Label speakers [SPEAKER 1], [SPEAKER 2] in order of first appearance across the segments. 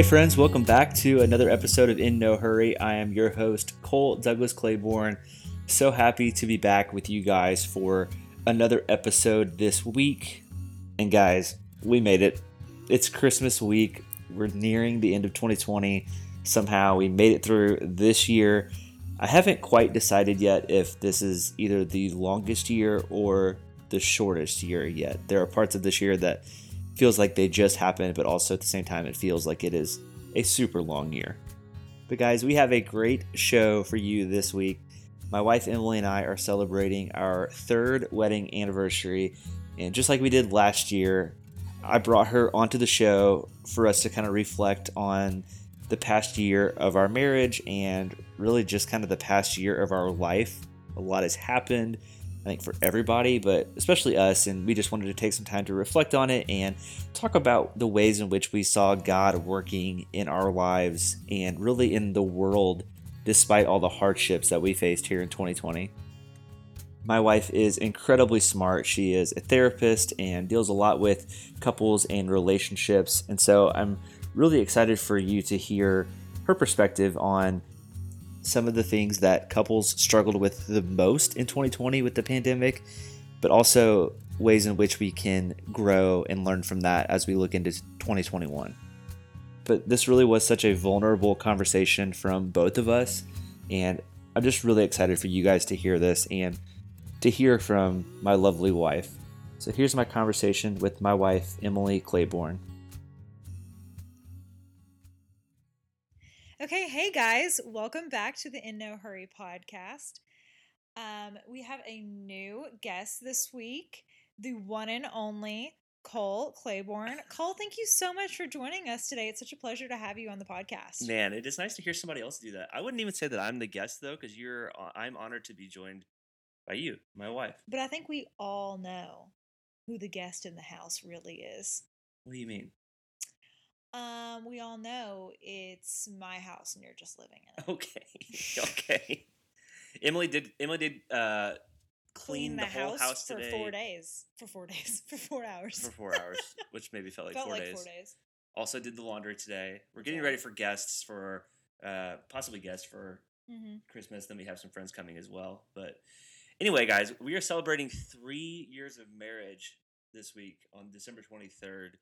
[SPEAKER 1] Hey, friends, welcome back to another episode of In No Hurry. I am your host, Cole Douglas Claiborne. So happy to be back with you guys for another episode this week. And, guys, we made it. It's Christmas week. We're nearing the end of 2020. Somehow we made it through this year. I haven't quite decided yet if this is either the longest year or the shortest year yet. There are parts of this year that feels like they just happened, but also at the same time, it feels like it is a super long year. But, guys, we have a great show for you this week. My wife Emily and I are celebrating our third wedding anniversary. And just like we did last year, I brought her onto the show for us to kind of reflect on the past year of our marriage and really just kind of the past year of our life. A lot has happened I think for everybody, but especially us. And we just wanted to take some time to reflect on it and talk about the ways in which we saw God working in our lives and really in the world despite all the hardships that we faced here in 2020. My wife is incredibly smart. She is a therapist and deals a lot with couples and relationships. And so I'm really excited for you to hear her perspective on some of the things that couples struggled with the most in 2020 with the pandemic, but also ways in which we can grow and learn from that as we look into 2021. But this really was such a vulnerable conversation from both of us, and I'm just really excited for you guys to hear this and to hear from my lovely wife. So here's my conversation with my wife, Emily Claiborne.
[SPEAKER 2] Okay, hey guys, welcome back to the In No Hurry podcast. Um, we have a new guest this week, the one and only Cole Claiborne. Cole, thank you so much for joining us today. It's such a pleasure to have you on the podcast.
[SPEAKER 1] Man, it is nice to hear somebody else do that. I wouldn't even say that I'm the guest though, because you're. Uh, I'm honored to be joined by you, my wife.
[SPEAKER 2] But I think we all know who the guest in the house really is.
[SPEAKER 1] What do you mean?
[SPEAKER 2] Um, we all know it's my house and you're just living in
[SPEAKER 1] it. Okay. okay. Emily did Emily did uh clean, clean the, the, whole house, house
[SPEAKER 2] for four days. For four days. For four hours.
[SPEAKER 1] For four hours, which maybe felt like,
[SPEAKER 2] felt
[SPEAKER 1] four,
[SPEAKER 2] like
[SPEAKER 1] days.
[SPEAKER 2] four days.
[SPEAKER 1] Also did the laundry today. We're getting ready for guests for uh possibly guests for mm-hmm. Christmas. Then we have some friends coming as well. But anyway, guys, we are celebrating three years of marriage this week on December twenty third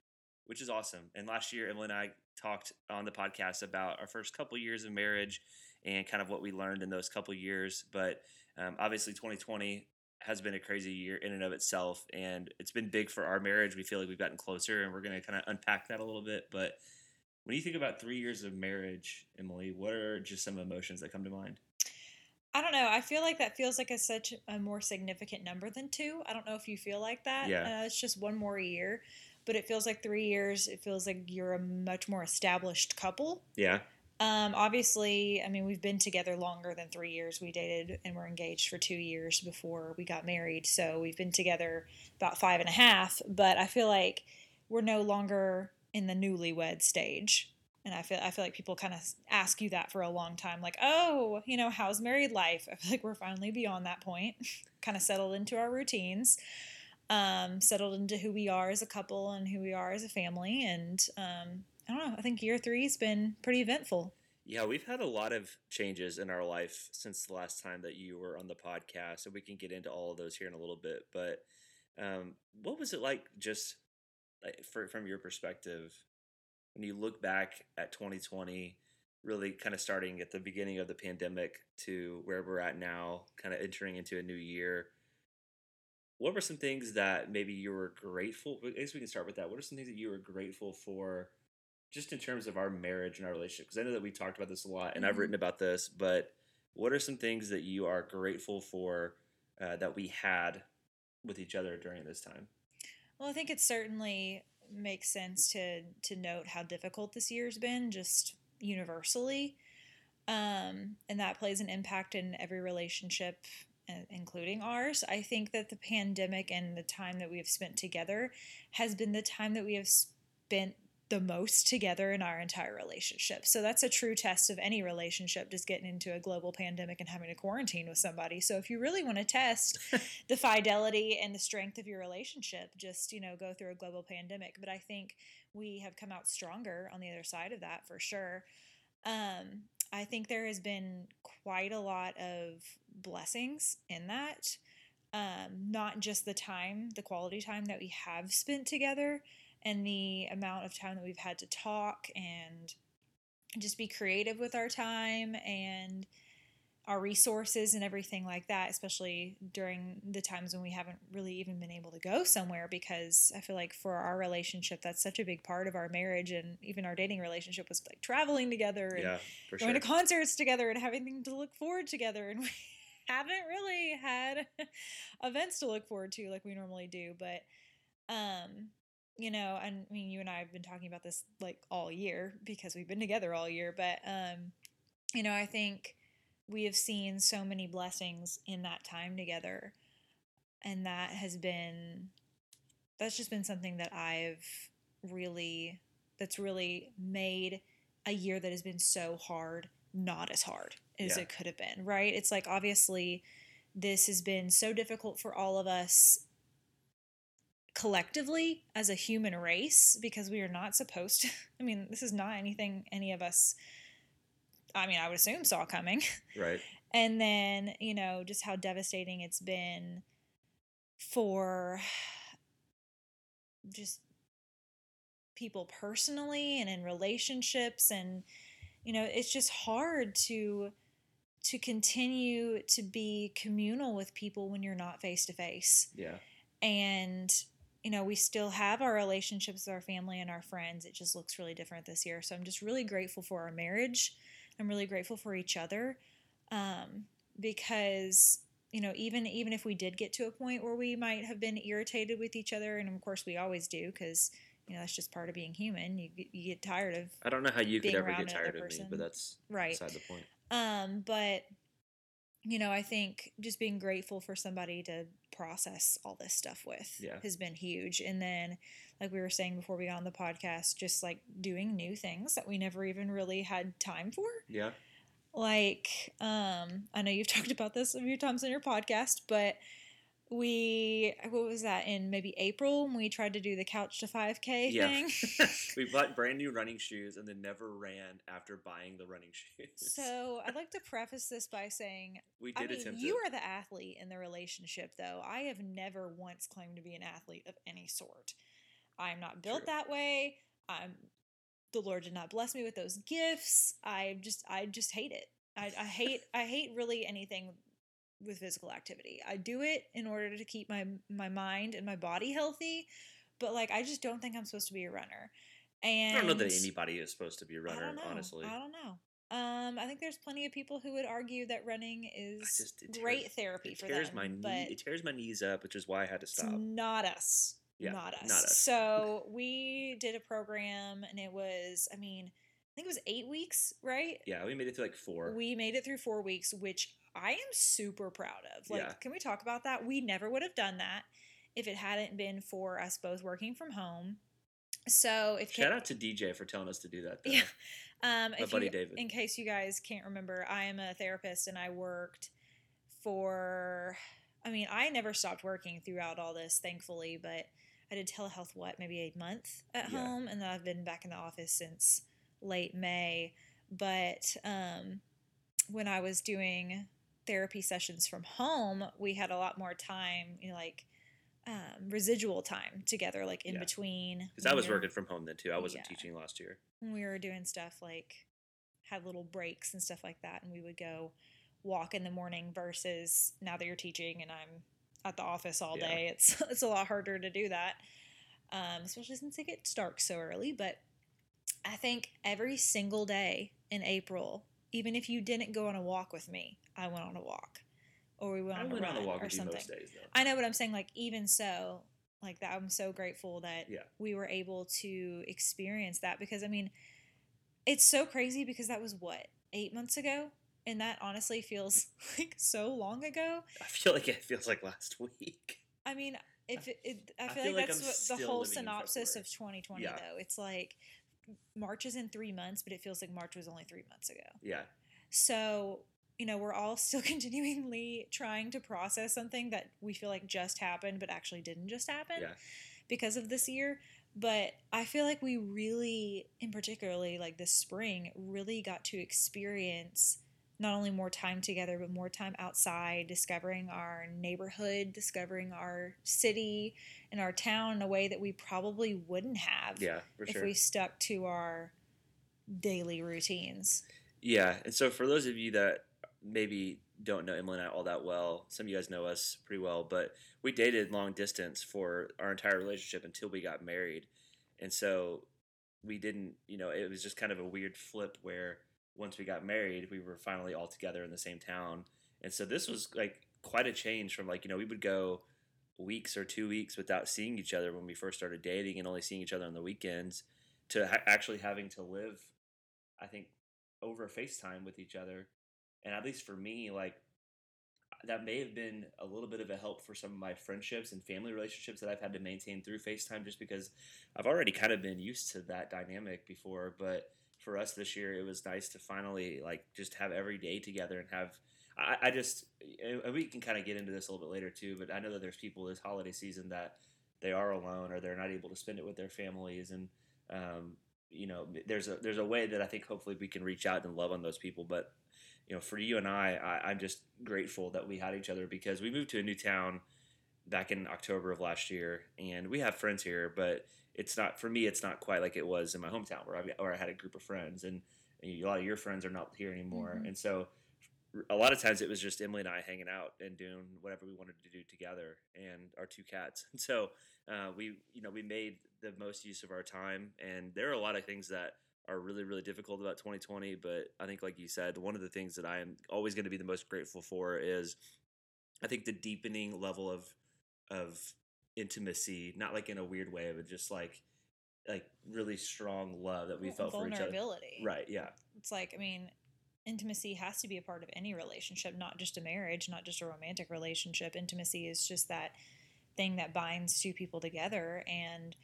[SPEAKER 1] which is awesome. And last year, Emily and I talked on the podcast about our first couple years of marriage and kind of what we learned in those couple years. But um, obviously, 2020 has been a crazy year in and of itself, and it's been big for our marriage. We feel like we've gotten closer, and we're going to kind of unpack that a little bit. But when you think about three years of marriage, Emily, what are just some emotions that come to mind?
[SPEAKER 2] I don't know. I feel like that feels like a such a more significant number than two. I don't know if you feel like that.
[SPEAKER 1] Yeah.
[SPEAKER 2] Uh, it's just one more year but it feels like three years. It feels like you're a much more established couple.
[SPEAKER 1] Yeah.
[SPEAKER 2] Um, obviously, I mean, we've been together longer than three years. We dated and were engaged for two years before we got married. So we've been together about five and a half. But I feel like we're no longer in the newlywed stage. And I feel I feel like people kind of ask you that for a long time, like, oh, you know, how's married life? I feel like we're finally beyond that point, kind of settled into our routines um, settled into who we are as a couple and who we are as a family. And um, I don't know, I think year three has been pretty eventful.
[SPEAKER 1] Yeah, we've had a lot of changes in our life since the last time that you were on the podcast, and we can get into all of those here in a little bit. But um, what was it like, just like, for, from your perspective, when you look back at 2020, really kind of starting at the beginning of the pandemic to where we're at now, kind of entering into a new year? What were some things that maybe you were grateful? I guess we can start with that. What are some things that you were grateful for, just in terms of our marriage and our relationship? Because I know that we talked about this a lot, and mm-hmm. I've written about this. But what are some things that you are grateful for uh, that we had with each other during this time?
[SPEAKER 2] Well, I think it certainly makes sense to to note how difficult this year's been, just universally. Um, and that plays an impact in every relationship including ours. I think that the pandemic and the time that we have spent together has been the time that we have spent the most together in our entire relationship. So that's a true test of any relationship, just getting into a global pandemic and having to quarantine with somebody. So if you really want to test the fidelity and the strength of your relationship, just, you know, go through a global pandemic. But I think we have come out stronger on the other side of that for sure. Um, I think there has been quite a lot of blessings in that. Um, not just the time, the quality time that we have spent together, and the amount of time that we've had to talk and just be creative with our time and our resources and everything like that, especially during the times when we haven't really even been able to go somewhere. Because I feel like for our relationship, that's such a big part of our marriage and even our dating relationship was like traveling together and
[SPEAKER 1] Yeah,
[SPEAKER 2] going
[SPEAKER 1] sure.
[SPEAKER 2] to concerts together and having things to look forward together. And we haven't really had events to look forward to like we normally do. But, um, you know, and I mean, you and I have been talking about this like all year because we've been together all year. But, um, you know, I think we have seen so many blessings in that time together. And that has been, that's just been something that I've really, that's really made a year that has been so hard not as hard as
[SPEAKER 1] Yeah.
[SPEAKER 2] it could have been, right? It's like obviously this has been so difficult for all of us collectively as a human race because we are not supposed to. I mean, this is not anything any of us, I mean, I would assume saw coming.
[SPEAKER 1] Right.
[SPEAKER 2] And then, you know, just how devastating it's been for just people personally and in relationships and you know, it's just hard to to continue to be communal with people when you're not face to face.
[SPEAKER 1] Yeah.
[SPEAKER 2] And you know, we still have our relationships with our family and our friends. It just looks really different this year. So I'm just really grateful for our marriage. I'm really grateful for each other um, because you know even even if we did get to a point where we might have been irritated with each other, and of course we always do because you know that's just part of being human. You get- you get tired of
[SPEAKER 1] I don't know how you could ever get tired of me, but that's
[SPEAKER 2] right.
[SPEAKER 1] beside the point.
[SPEAKER 2] Um, but you know, I think just being grateful for somebody to process all this stuff with
[SPEAKER 1] Yeah.
[SPEAKER 2] has been huge. And then, like we were saying before we got on the podcast, just like doing new things that we never even really had time for.
[SPEAKER 1] Yeah.
[SPEAKER 2] Like, um, I know you've talked about this a few times on your podcast, but we what was that in maybe April when we tried to do the couch to 5k
[SPEAKER 1] Yeah.
[SPEAKER 2] thing?
[SPEAKER 1] we bought brand new running shoes and then never ran after buying the running shoes.
[SPEAKER 2] so, I'd like to preface this by saying
[SPEAKER 1] we did I
[SPEAKER 2] mean,
[SPEAKER 1] attempt
[SPEAKER 2] you
[SPEAKER 1] it.
[SPEAKER 2] are the athlete in the relationship, though. I have never once claimed to be an athlete of any sort. I'm not built
[SPEAKER 1] True.
[SPEAKER 2] that way. I'm. The Lord did not bless me with those gifts. I just, I just hate it. I, I hate, I hate really anything with physical activity. I do it in order to keep my my mind and my body healthy, but like I just don't think I'm supposed to be a runner. And
[SPEAKER 1] I don't know that anybody is supposed to be a runner,
[SPEAKER 2] know.
[SPEAKER 1] honestly.
[SPEAKER 2] I don't know. Um, I think there's plenty of people who would argue that running is
[SPEAKER 1] just- it
[SPEAKER 2] great therapy
[SPEAKER 1] It
[SPEAKER 2] for
[SPEAKER 1] tears
[SPEAKER 2] them,
[SPEAKER 1] my knee. It tears my knees up, which is why I had to stop.
[SPEAKER 2] not us.
[SPEAKER 1] Yeah,
[SPEAKER 2] not us.
[SPEAKER 1] not us.
[SPEAKER 2] So we did a program, and it was, I mean, I think it was eight weeks, right?
[SPEAKER 1] Yeah, we made it through like four.
[SPEAKER 2] We made it through four weeks, which I am super proud of. Like,
[SPEAKER 1] Yeah.
[SPEAKER 2] can we talk about that? We never would have done that if it hadn't been for us both working from home. So if
[SPEAKER 1] Shout out to DJ for telling us to do that. Though.
[SPEAKER 2] Yeah. Um,
[SPEAKER 1] My buddy
[SPEAKER 2] you,
[SPEAKER 1] David.
[SPEAKER 2] In case you guys can't remember, I am a therapist and I worked for, I mean, I never stopped working throughout all this, thankfully, but I did telehealth, what, maybe a month at
[SPEAKER 1] Yeah.
[SPEAKER 2] home? And then I've been back in the office since late May. But um, when I was doing therapy sessions from home, we had a lot more time, you know, like um, residual time together, like in
[SPEAKER 1] Yeah.
[SPEAKER 2] between.
[SPEAKER 1] Because I was
[SPEAKER 2] you're-
[SPEAKER 1] working from home then too. I wasn't
[SPEAKER 2] Yeah.
[SPEAKER 1] teaching last year.
[SPEAKER 2] when we were doing stuff like had little breaks and stuff like that and we would go walk in the morning versus now that you're teaching and i'm at the office all
[SPEAKER 1] Yeah.
[SPEAKER 2] day it's it's a lot harder to do that um, especially since it gets dark so early but i think every single day in april even if you didn't go on a walk with me i went on a walk or we went
[SPEAKER 1] I
[SPEAKER 2] on
[SPEAKER 1] went
[SPEAKER 2] a
[SPEAKER 1] on a walk
[SPEAKER 2] or something
[SPEAKER 1] days.
[SPEAKER 2] I know what I'm saying. Like even so, like that, I'm so grateful that
[SPEAKER 1] Yeah.
[SPEAKER 2] we were able to experience that because I mean, it's so crazy because that was what eight months ago, and that honestly feels like so long ago.
[SPEAKER 1] I feel like it feels like last week.
[SPEAKER 2] I mean, if it, it I
[SPEAKER 1] I
[SPEAKER 2] feel,
[SPEAKER 1] feel
[SPEAKER 2] like
[SPEAKER 1] like
[SPEAKER 2] that's
[SPEAKER 1] I'm
[SPEAKER 2] what the whole synopsis of 2020
[SPEAKER 1] Yeah.
[SPEAKER 2] though. It's like March is in three months, but it feels like March was only three months ago.
[SPEAKER 1] Yeah.
[SPEAKER 2] So, you know, we're all still continually trying to process something that we feel like just happened, but actually didn't just happen
[SPEAKER 1] Yeah.
[SPEAKER 2] because of this year. But I feel like we really, in particularly like this spring, really got to experience not only more time together, but more time outside, discovering our neighborhood, discovering our city and our town in a way that we probably wouldn't have
[SPEAKER 1] Yeah,
[SPEAKER 2] if
[SPEAKER 1] sure.
[SPEAKER 2] we stuck to our daily routines.
[SPEAKER 1] Yeah, and so for those of you that maybe don't know Emily and I all that well, some of you guys know us pretty well, but we dated long distance for our entire relationship until we got married, and so we didn't, you know, it was just kind of a weird flip where once we got married, we were finally all together in the same town, and so this was like quite a change from like you know we would go weeks or two weeks without seeing each other when we first started dating and only seeing each other on the weekends to ha- actually having to live I think over FaceTime with each other. And at least for me, like that may have been a little bit of a help for some of my friendships and family relationships that I've had to maintain through FaceTime just because I've already kind of been used to that dynamic before. But for us this year, it was nice to finally like just have every day together and have. I, I just and we can kind of get into this a little bit later too, but I know that there's people this holiday season that they are alone or they're not able to spend it with their families and um, you know there's a there's a way that I think hopefully we can reach out and love on those people. But you know, for you and I, I I'm just grateful that we had each other because we moved to a new town back in October of last year, and we have friends here, but it's not for me. It's not quite like it was in my hometown where I where I had a group of friends, and, and a lot of your friends are not here anymore,
[SPEAKER 2] Mhm.
[SPEAKER 1] and so a lot of times it was just Emily and I hanging out and doing whatever we wanted to do together, and our two cats. And so uh, we, you know, we made the most use of our time. And there are a lot of things that are really, really difficult about 2020. But I think, like you said, one of the things that I am always going to be the most grateful for is, I think, the deepening level of of intimacy, not like in a weird way, but just like like really strong love that we felt for each other.
[SPEAKER 2] vulnerability.
[SPEAKER 1] Right? Yeah.
[SPEAKER 2] It's like, I mean, intimacy has to be a part of any relationship, not just a marriage, not just a romantic relationship. Intimacy is just that thing that binds two people together. And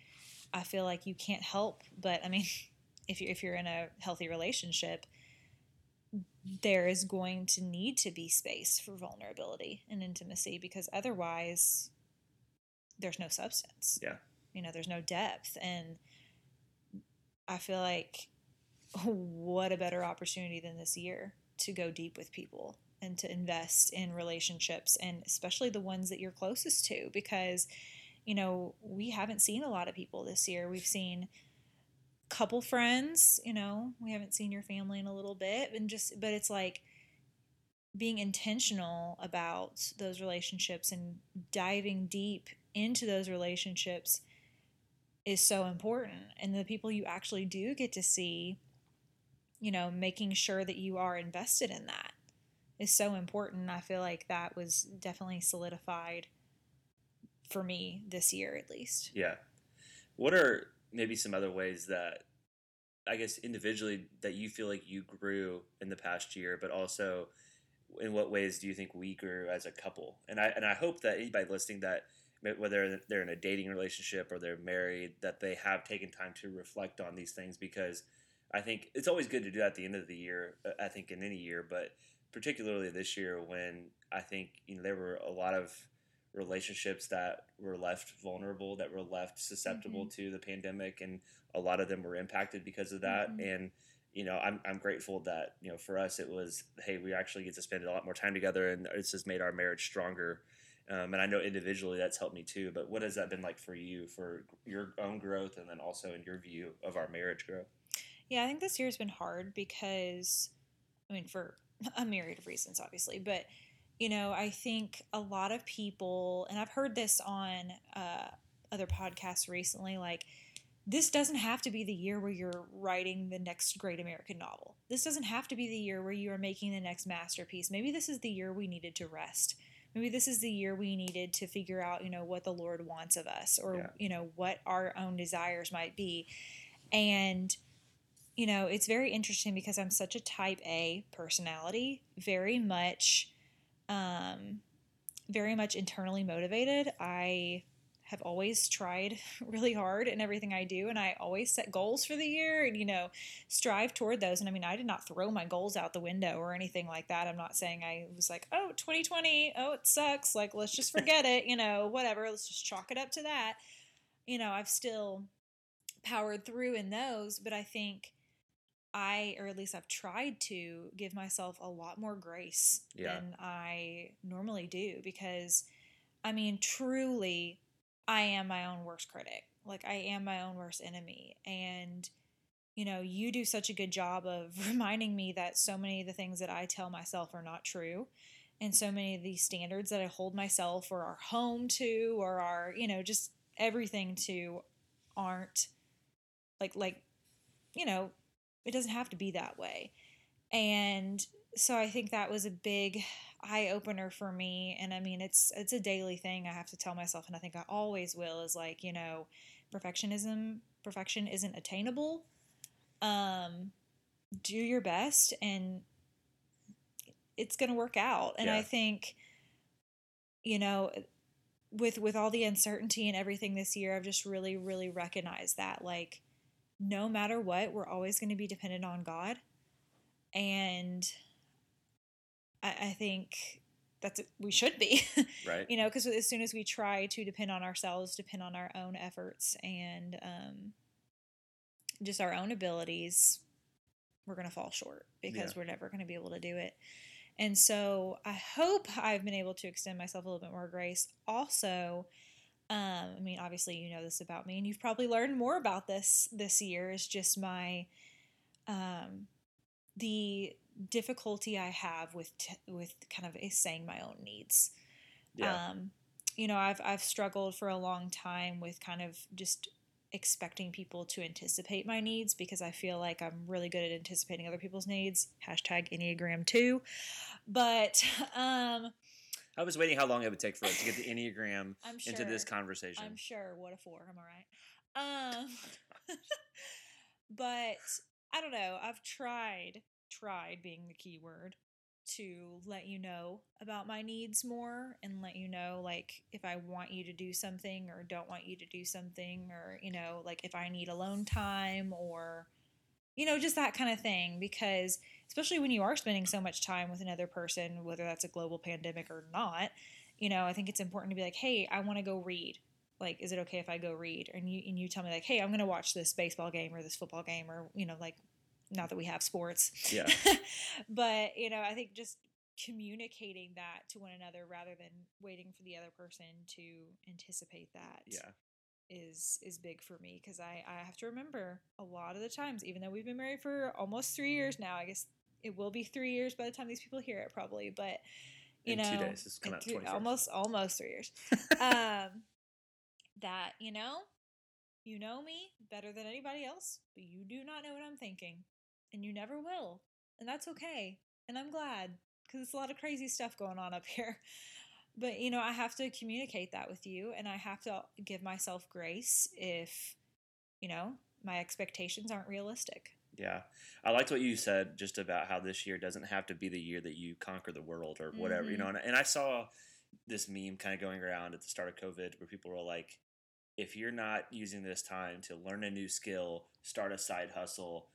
[SPEAKER 2] I feel like you can't help but, I mean, if you're, if you're in a healthy relationship, there is going to need to be space for vulnerability and intimacy because otherwise there's no substance.
[SPEAKER 1] Yeah.
[SPEAKER 2] You know, there's no depth. And I feel like what a better opportunity than this year to go deep with people and to invest in relationships and especially the ones that you're closest to because you know we haven't seen a lot of people this year we've seen couple friends you know we haven't seen your family in a little bit and just but it's like being intentional about those relationships and diving deep into those relationships is so important and the people you actually do get to see you know, making sure that you are invested in that is so important. I feel like that was definitely solidified for me this year, at least.
[SPEAKER 1] Yeah. What are maybe some other ways that I guess individually that you feel like you grew in the past year, but also in what ways do you think we grew as a couple? And I and I hope that anybody listening that whether they're in a dating relationship or they're married, that they have taken time to reflect on these things because I think it's always good to do that at the end of the year. uh, I think in any year, but particularly this year when I think you know there were a lot of relationships that were left vulnerable, that were left susceptible to the pandemic, and a lot of them were impacted because of that.
[SPEAKER 2] Mhm.
[SPEAKER 1] And you know, I'm I'm grateful that you know for us it was hey we actually get to spend a lot more time together, and it's just made our marriage stronger. Um, and I know individually that's helped me too. But what has that been like for you, for your own growth, and then also in your view of our marriage growth?
[SPEAKER 2] Yeah, I think this year's been hard because, I mean, for a myriad of reasons, obviously, but you know, I think a lot of people, and I've heard this on uh, other podcasts recently, like this doesn't have to be the year where you're writing the next great American novel. This doesn't have to be the year where you are making the next masterpiece. Maybe this is the year we needed to rest. Maybe this is the year we needed to figure out, you know, what the Lord wants of us or,
[SPEAKER 1] Yeah.
[SPEAKER 2] you know, what our own desires might be. And you know, it's very interesting because I'm such a type A personality, very much um very much internally motivated. I have always tried really hard in everything I do and I always set goals for the year and you know, strive toward those. And I mean, I did not throw my goals out the window or anything like that. I'm not saying I was like, "Oh, 2020, oh, it sucks. Like, let's just forget it, you know, whatever. Let's just chalk it up to that." You know, I've still powered through in those, but I think I, or at least I've tried to give myself a lot more grace
[SPEAKER 1] Yeah.
[SPEAKER 2] than I normally do because, I mean, truly, I am my own worst critic. Like, I am my own worst enemy. And, you know, you do such a good job of reminding me that so many of the things that I tell myself are not true. And so many of these standards that I hold myself or our home to or our, you know, just everything to aren't like, like, you know, it doesn't have to be that way. And so I think that was a big eye opener for me. And I mean, it's it's a daily thing I have to tell myself, and I think I always will. Is like you know, perfectionism perfection isn't attainable. Um, do your best, and it's going to work out. And
[SPEAKER 1] Yeah.
[SPEAKER 2] I think, you know, with with all the uncertainty and everything this year, I've just really really recognized that like no matter what, we're always going to be dependent on God. And I, I think that's what we should be,
[SPEAKER 1] Right.
[SPEAKER 2] you know, because as soon as we try to depend on ourselves, depend on our own efforts and um, just our own abilities, we're going to fall short because
[SPEAKER 1] Yeah.
[SPEAKER 2] we're never going to be able to do it. And so I hope I've been able to extend myself a little bit more grace. Also, um, I mean, obviously, you know this about me, and you've probably learned more about this this year. Is just my um, the difficulty I have with t- with kind of saying my own needs.
[SPEAKER 1] Yeah.
[SPEAKER 2] Um, you know, I've I've struggled for a long time with kind of just expecting people to anticipate my needs because I feel like I'm really good at anticipating other people's needs. Hashtag Enneagram two, but um,
[SPEAKER 1] I was waiting how long it would take for us to get the Enneagram
[SPEAKER 2] sure
[SPEAKER 1] into this conversation.
[SPEAKER 2] I'm sure. What a four. Am I right? Um, but I don't know. I've tried, tried being the key word to let you know about my needs more and let you know like if I want you to do something or don't want you to do something or you know like if I need alone time or you know just that kind of thing. Because especially when you are spending so much time with another person whether that's a global pandemic or not you know I think it's important to be like hey I want to go read. Like is it okay if I go read? And you and you tell me like hey I'm going to watch this baseball game or this football game or you know like not that we have sports
[SPEAKER 1] Yeah.
[SPEAKER 2] but you know i think just communicating that to one another rather than waiting for the other person to anticipate that
[SPEAKER 1] yeah.
[SPEAKER 2] is is big for me because I, I have to remember a lot of the times even though we've been married for almost three years now i guess it will be three years by the time these people hear it probably but you
[SPEAKER 1] In
[SPEAKER 2] know
[SPEAKER 1] two days. It's out
[SPEAKER 2] three- almost almost three years um that you know you know me better than anybody else but you do not know what i'm thinking and you never will and that's okay and i'm glad because it's a lot of crazy stuff going on up here but you know i have to communicate that with you and i have to give myself grace if you know my expectations aren't realistic
[SPEAKER 1] Yeah. I liked what you said just about how this year doesn't have to be the year that you conquer the world or whatever, you know. Mm-hmm. And, and I saw this meme kind of going around at the start of COVID where people were like, if you're not using this time to learn a new skill, start a side hustle,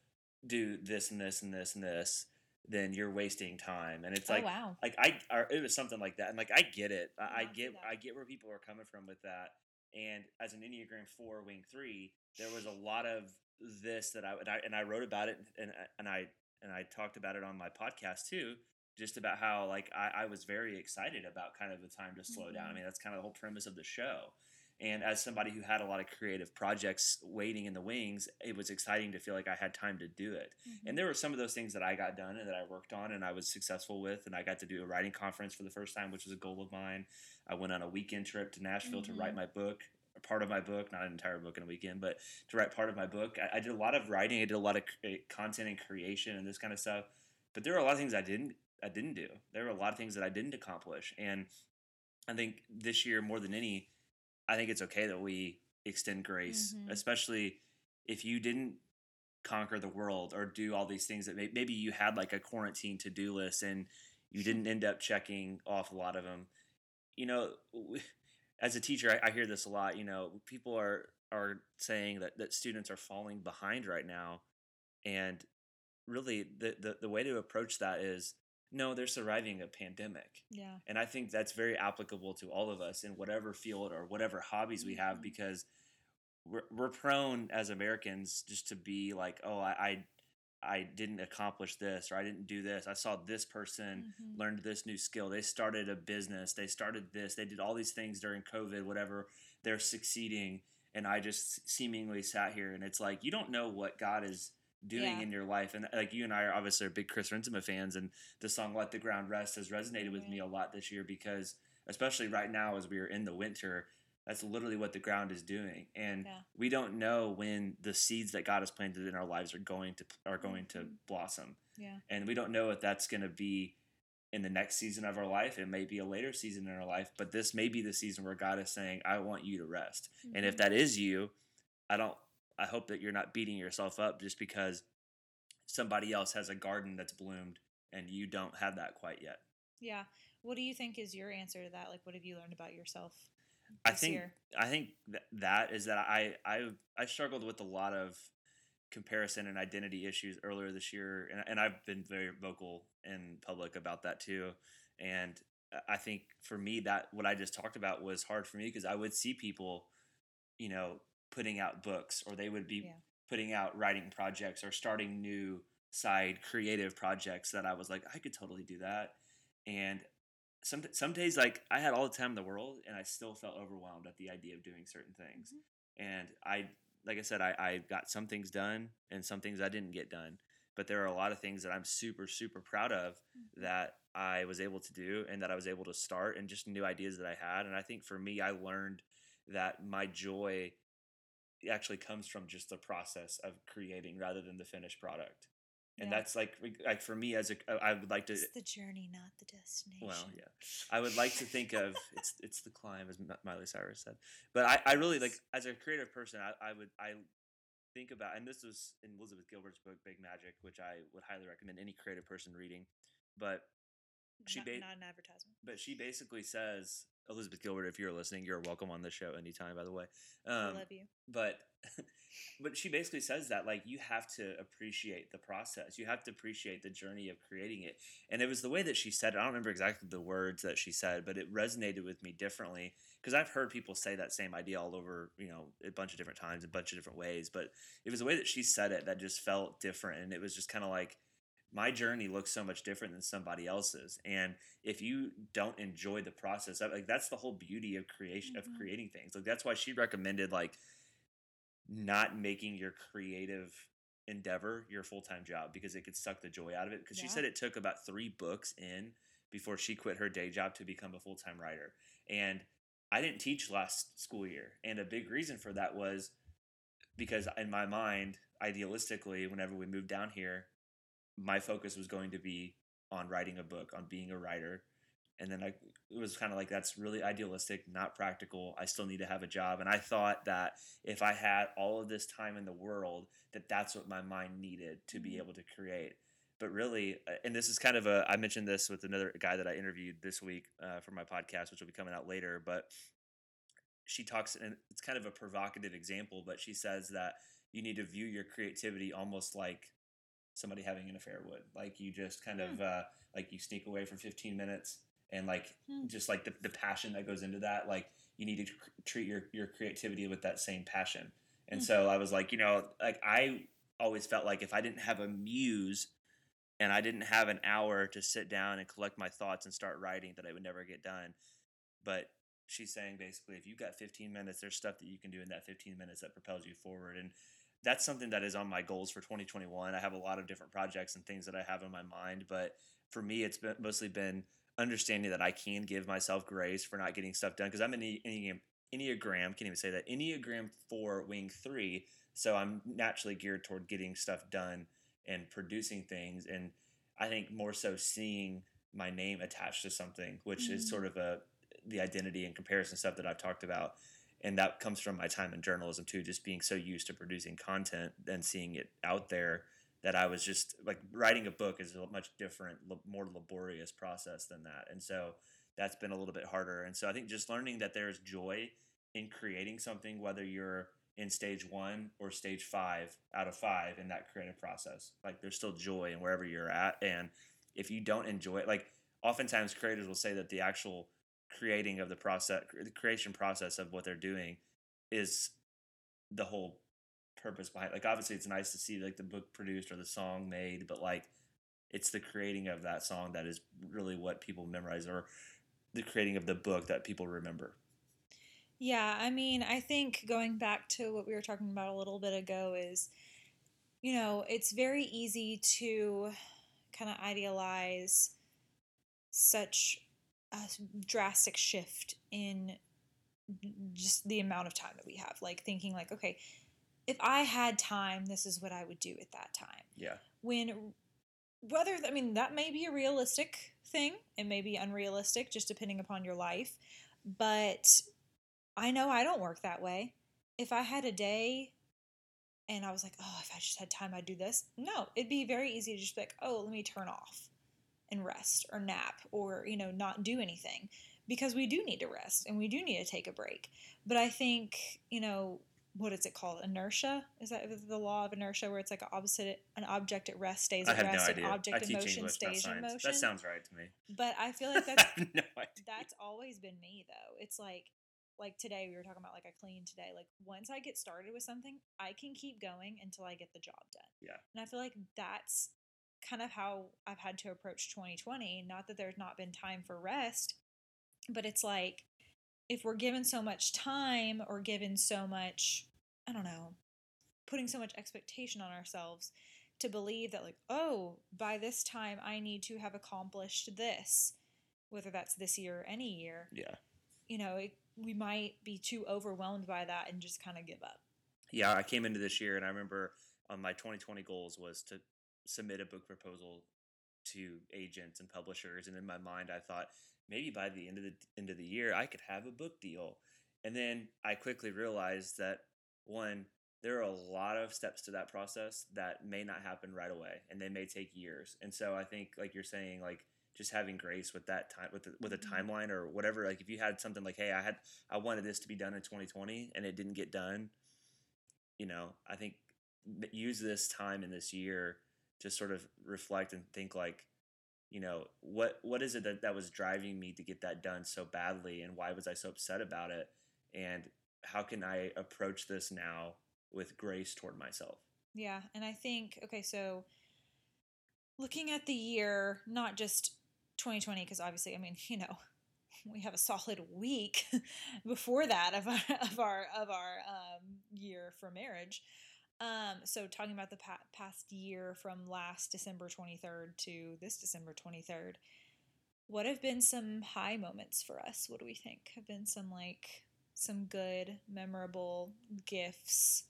[SPEAKER 1] do this and this and this and this, then you're wasting time. And it's like,
[SPEAKER 2] oh wow
[SPEAKER 1] like I, or it was something like that. And like, I get it. I, I
[SPEAKER 2] Yeah, I see
[SPEAKER 1] get. I get where people are coming from with that. And as an Enneagram four wing three, there was a lot of this that I, and I, and I wrote about it and, and I, and I talked about it on my podcast too, just about how like I, I was very excited about kind of the time to slow down. I
[SPEAKER 2] Mhm.
[SPEAKER 1] mean, that's kind of the whole premise of the show. And as somebody who had a lot of creative projects waiting in the wings, it was exciting to feel like I had time to do it. And there were some of those things that I got done and that I worked on and I was successful with. And I got to do a writing conference for the first time, which was a goal of mine. I went on a weekend trip to Nashville to write
[SPEAKER 2] Mhm.
[SPEAKER 1] my book, part of my book, not an entire book in a weekend, but to write part of my book. I, I did a lot of writing. I did a lot of cre- content and creation and this kind of stuff. But there were a lot of things I didn't. I didn't do. There were a lot of things that I didn't accomplish, and I think this year more than any, I think it's okay that we extend grace,
[SPEAKER 2] Mhm.
[SPEAKER 1] especially if you didn't conquer the world or do all these things that may, maybe you had like a quarantine to do list and you didn't end up checking off a lot of them. You know, as a teacher, I, I hear this a lot. You know, people are are saying that that students are falling behind right now, and really the the, the way to approach that is no, they're surviving a pandemic.
[SPEAKER 2] yeah
[SPEAKER 1] And I think that's very applicable to all of us in whatever field or whatever hobbies we have
[SPEAKER 2] Mhm.
[SPEAKER 1] because we're, we're prone as Americans just to be like, oh, I, I I didn't accomplish this or I didn't do this. I saw this person
[SPEAKER 2] Mhm.
[SPEAKER 1] learned this new skill. They started a business. They started this. They did all these things during COVID, whatever. They're succeeding. And I just seemingly sat here and it's like, you don't know what God is doing
[SPEAKER 2] Yeah.
[SPEAKER 1] in your life. And like you and I are obviously are big Chris Renzema fans. And the song Let the Ground Rest has resonated with me a lot this year because, especially right now as we are in the winter, that's literally what the ground is doing. And
[SPEAKER 2] Yeah.
[SPEAKER 1] we don't know when the seeds that God has planted in our lives are going to are going to
[SPEAKER 2] Mhm.
[SPEAKER 1] blossom.
[SPEAKER 2] Yeah.
[SPEAKER 1] And we don't know if that's going to be in the next season of our life. It may be a later season in our life, but this may be the season where God is saying, "I want you to rest." And if
[SPEAKER 2] Mhm.
[SPEAKER 1] that is you, I don't I hope that you're not beating yourself up just because somebody else has a garden that's bloomed and you don't have that quite yet.
[SPEAKER 2] Yeah. What do you think is your answer to that? Like, what have you learned about yourself?
[SPEAKER 1] I
[SPEAKER 2] this
[SPEAKER 1] think
[SPEAKER 2] year?
[SPEAKER 1] I think that, that is that I I I struggled with a lot of comparison and identity issues earlier this year, and and I've been very vocal in public about that too. And I think for me that what I just talked about was hard for me because I would see people, you know, putting out books or they would be
[SPEAKER 2] Yeah.
[SPEAKER 1] putting out writing projects or starting new side creative projects that I was like I could totally do that. And some some days like I had all the time in the world and I still felt overwhelmed at the idea of doing certain things.
[SPEAKER 2] Mhm.
[SPEAKER 1] And I like I said, I, I got some things done and some things I didn't get done. But there are a lot of things that I'm super, super proud of
[SPEAKER 2] Mhm.
[SPEAKER 1] that I was able to do and that I was able to start and just new ideas that I had. And I think for me, I learned that my joy actually comes from just the process of creating rather than the finished product. And
[SPEAKER 2] Yeah.
[SPEAKER 1] that's like like for me as a uh, I would like to
[SPEAKER 2] It's the journey, not the destination.
[SPEAKER 1] well, yeah. I would like to think of it's it's the climb, as Miley Cyrus said. But I, I really like as a creative person, I, I would I think about and this was in Elizabeth Gilbert's book Big Magic, which I would highly recommend any creative person reading. But she
[SPEAKER 2] not,
[SPEAKER 1] ba-
[SPEAKER 2] not an advertisement.
[SPEAKER 1] but she basically says Elizabeth Gilbert, if you're listening, you're welcome on the show anytime. By the way,
[SPEAKER 2] I
[SPEAKER 1] um,
[SPEAKER 2] love you.
[SPEAKER 1] but but she basically says that like you have to appreciate the process you have to appreciate the journey of creating it and it was the way that she said it i don't remember exactly the words that she said but it resonated with me differently because i've heard people say that same idea all over you know a bunch of different times a bunch of different ways but it was the way that she said it that just felt different and it was just kind of like my journey looks so much different than somebody else's. And if you don't enjoy the process like that's the whole beauty of creation
[SPEAKER 2] Mhm.
[SPEAKER 1] of creating things. Like that's why she recommended like not making your creative endeavor your full-time job because it could suck the joy out of it. Because she said it took about three books in before she quit her day job to become a full-time writer. And i didn't teach last school year. And a big reason for that was because in my mind idealistically whenever we moved down here my focus was going to be on writing a book on being a writer. And then I, it was kind of like that's really idealistic not practical. I still need to have a job. And i thought that if i had all of this time in the world that that's what my mind needed to be
[SPEAKER 2] Mhm.
[SPEAKER 1] able to create. But really uh, and this is kind of a i mentioned this with another guy that i interviewed this week uh, for my podcast which will be coming out later but she talks and it's kind of a provocative example but she says that you need to view your creativity almost like somebody having an affair would. Like you just kind of uh, like you sneak away for 15 minutes and like
[SPEAKER 2] Hmm.
[SPEAKER 1] just like the, the passion that goes into that like you need to cr- treat your, your creativity with that same passion. And
[SPEAKER 2] Hmm.
[SPEAKER 1] so i was like you know like i always felt like if i didn't have a muse and i didn't have an hour to sit down and collect my thoughts and start writing that i would never get done. But she's saying basically if you've got 15 minutes there's stuff that you can do in that 15 minutes that propels you forward. And that's something that is on my goals for 2021 i have a lot of different projects and things that i have in my mind but for me it's been mostly been understanding that i can give myself grace for not getting stuff done because i'm an Enne- Enneagram, enneagram can't even say that enneagram 4 wing 3 so i'm naturally geared toward getting stuff done and producing things and i think more so seeing my name attached to something which is
[SPEAKER 2] Mhm.
[SPEAKER 1] sort of a the identity and comparison stuff that i've talked about and that comes from my time in journalism too just being so used to producing content and seeing it out there that i was just like writing a book is a much different more laborious process than that. And so that's been a little bit harder. And so i think just learning that there's joy in creating something whether you're in stage one or stage five out of five in that creative process like there's still joy in wherever you're at. And if you don't enjoy it like oftentimes creators will say that the actual creating of the process the creation process of what they're doing is the whole purpose behind like obviously it's nice to see like the book produced or the song made but like it's the creating of that song that is really what people memorize or the creating of the book that people remember.
[SPEAKER 2] Yeah, I mean, I think going back to what we were talking about a little bit ago is, you know, it's very easy to kind of idealize such a drastic shift in just the amount of time that we have. Like thinking like, okay, if I had time, this is what I would do at that time.
[SPEAKER 1] yeah
[SPEAKER 2] When whether I mean that may be a realistic thing, it may be unrealistic just depending upon your life, but I know I don't work that way. If I had a day and I was like, oh, if I just had time, I'd do this. No, it'd be very easy to just be like, oh, let me turn off and rest or nap or, you know, not do anything because we do need to rest and we do need to take a break. But I think, you know, what is it called? Inertia? Is that the law of inertia where it's like an opposite, an object at rest stays at
[SPEAKER 1] no
[SPEAKER 2] rest,
[SPEAKER 1] idea
[SPEAKER 2] an object in motion
[SPEAKER 1] english
[SPEAKER 2] stays in motion?
[SPEAKER 1] that sounds right to me
[SPEAKER 2] But I feel like that's
[SPEAKER 1] no
[SPEAKER 2] that's always been me though. It's like like today we were talking about like I clean today. Like once I get started with something, I can keep going until I get the job done.
[SPEAKER 1] Yeah.
[SPEAKER 2] And I feel like that's kind of how I've had to approach 2020. Not that there's not been time for rest, but it's like if we're given so much time or given so much, I don't know, putting so much expectation on ourselves to believe that like, oh, by this time I need to have accomplished this, whether that's this year or any year
[SPEAKER 1] yeah
[SPEAKER 2] you know, it, we might be too overwhelmed by that and just kind of give up.
[SPEAKER 1] yeah i came into this year and i remember on my 2020 goals was to submit a book proposal to agents and publishers and in my mind i thought maybe by the end of the end of the year i could have a book deal and then i quickly realized that one there are a lot of steps to that process that may not happen right away and they may take years and so i think like you're saying like just having grace with that time with the, with a
[SPEAKER 2] Mhm.
[SPEAKER 1] timeline or whatever like if you had something like hey i had i wanted this to be done in 2020 and it didn't get done you know i think use this time in this year to sort of reflect and think like you know what what is it that, that was driving me to get that done so badly and why was i so upset about it and how can i approach this now with grace toward myself
[SPEAKER 2] Yeah. And I think, okay, so looking at the year, not just 2020, because obviously, I mean, you know, we have a solid week before that of our of our of our um, year for marriage. Um, so talking about the pa- past year from last December 23rd to this December 23rd, what have been some high moments for us? What do we think have been some like some good, memorable gifts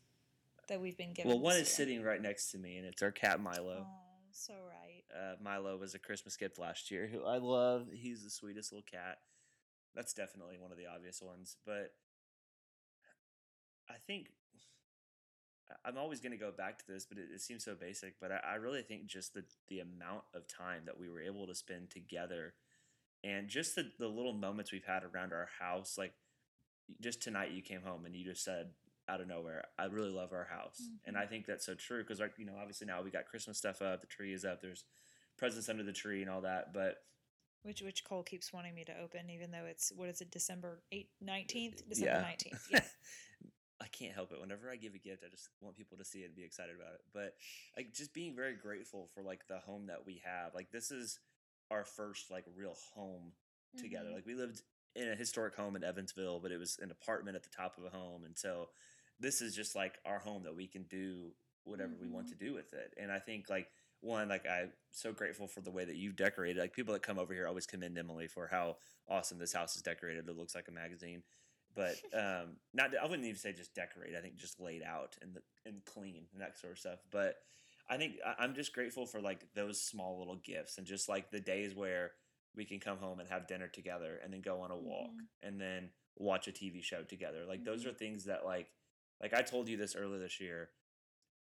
[SPEAKER 2] that we've been given?
[SPEAKER 1] well one is
[SPEAKER 2] year?
[SPEAKER 1] sitting right next to me and it's our cat milo
[SPEAKER 2] Oh, so right.
[SPEAKER 1] uh, Milo was a Christmas gift last year, who I love. He's the sweetest little cat. That's definitely one of the obvious ones. But I think I'm always going to go back to this, but it, it seems so basic. But I, I really think just the, the amount of time that we were able to spend together and just the, the little moments we've had around our house. Like just tonight, you came home and you just said, out of nowhere. I really love our house, and
[SPEAKER 2] Mhm.
[SPEAKER 1] I think that's so true because, like, you know, obviously now we got Christmas stuff up, the tree is up, there's presents under the tree and all that. But
[SPEAKER 2] Which which Cole keeps wanting me to open, even though it's what is it, December eighth, nineteenth, December
[SPEAKER 1] yeah,
[SPEAKER 2] nineteenth. Yeah.
[SPEAKER 1] I can't help it. Whenever I give a gift, I just want people to see it and be excited about it. But like, just being very grateful for like the home that we have. Like, this is our first like real home together.
[SPEAKER 2] Mhm.
[SPEAKER 1] Like we lived in a historic home in Evansville, but it was an apartment at the top of a home, and so this is just like our home that we can do whatever we want to do with it. And I think like one, like I'm so grateful for the way that you've decorated. Like people that come over here always commend Emily for how awesome this house is decorated. It looks like a magazine. But um, not I wouldn't even say just decorate. I think just laid out and the, and clean and that sort of stuff. But I think I'm just grateful for like those small little gifts and just like the days where we can come home and have dinner together and then go on a walk
[SPEAKER 2] Mhm.
[SPEAKER 1] and then watch a TV show together. Like those
[SPEAKER 2] Mhm.
[SPEAKER 1] are things that like like I told you this earlier this year.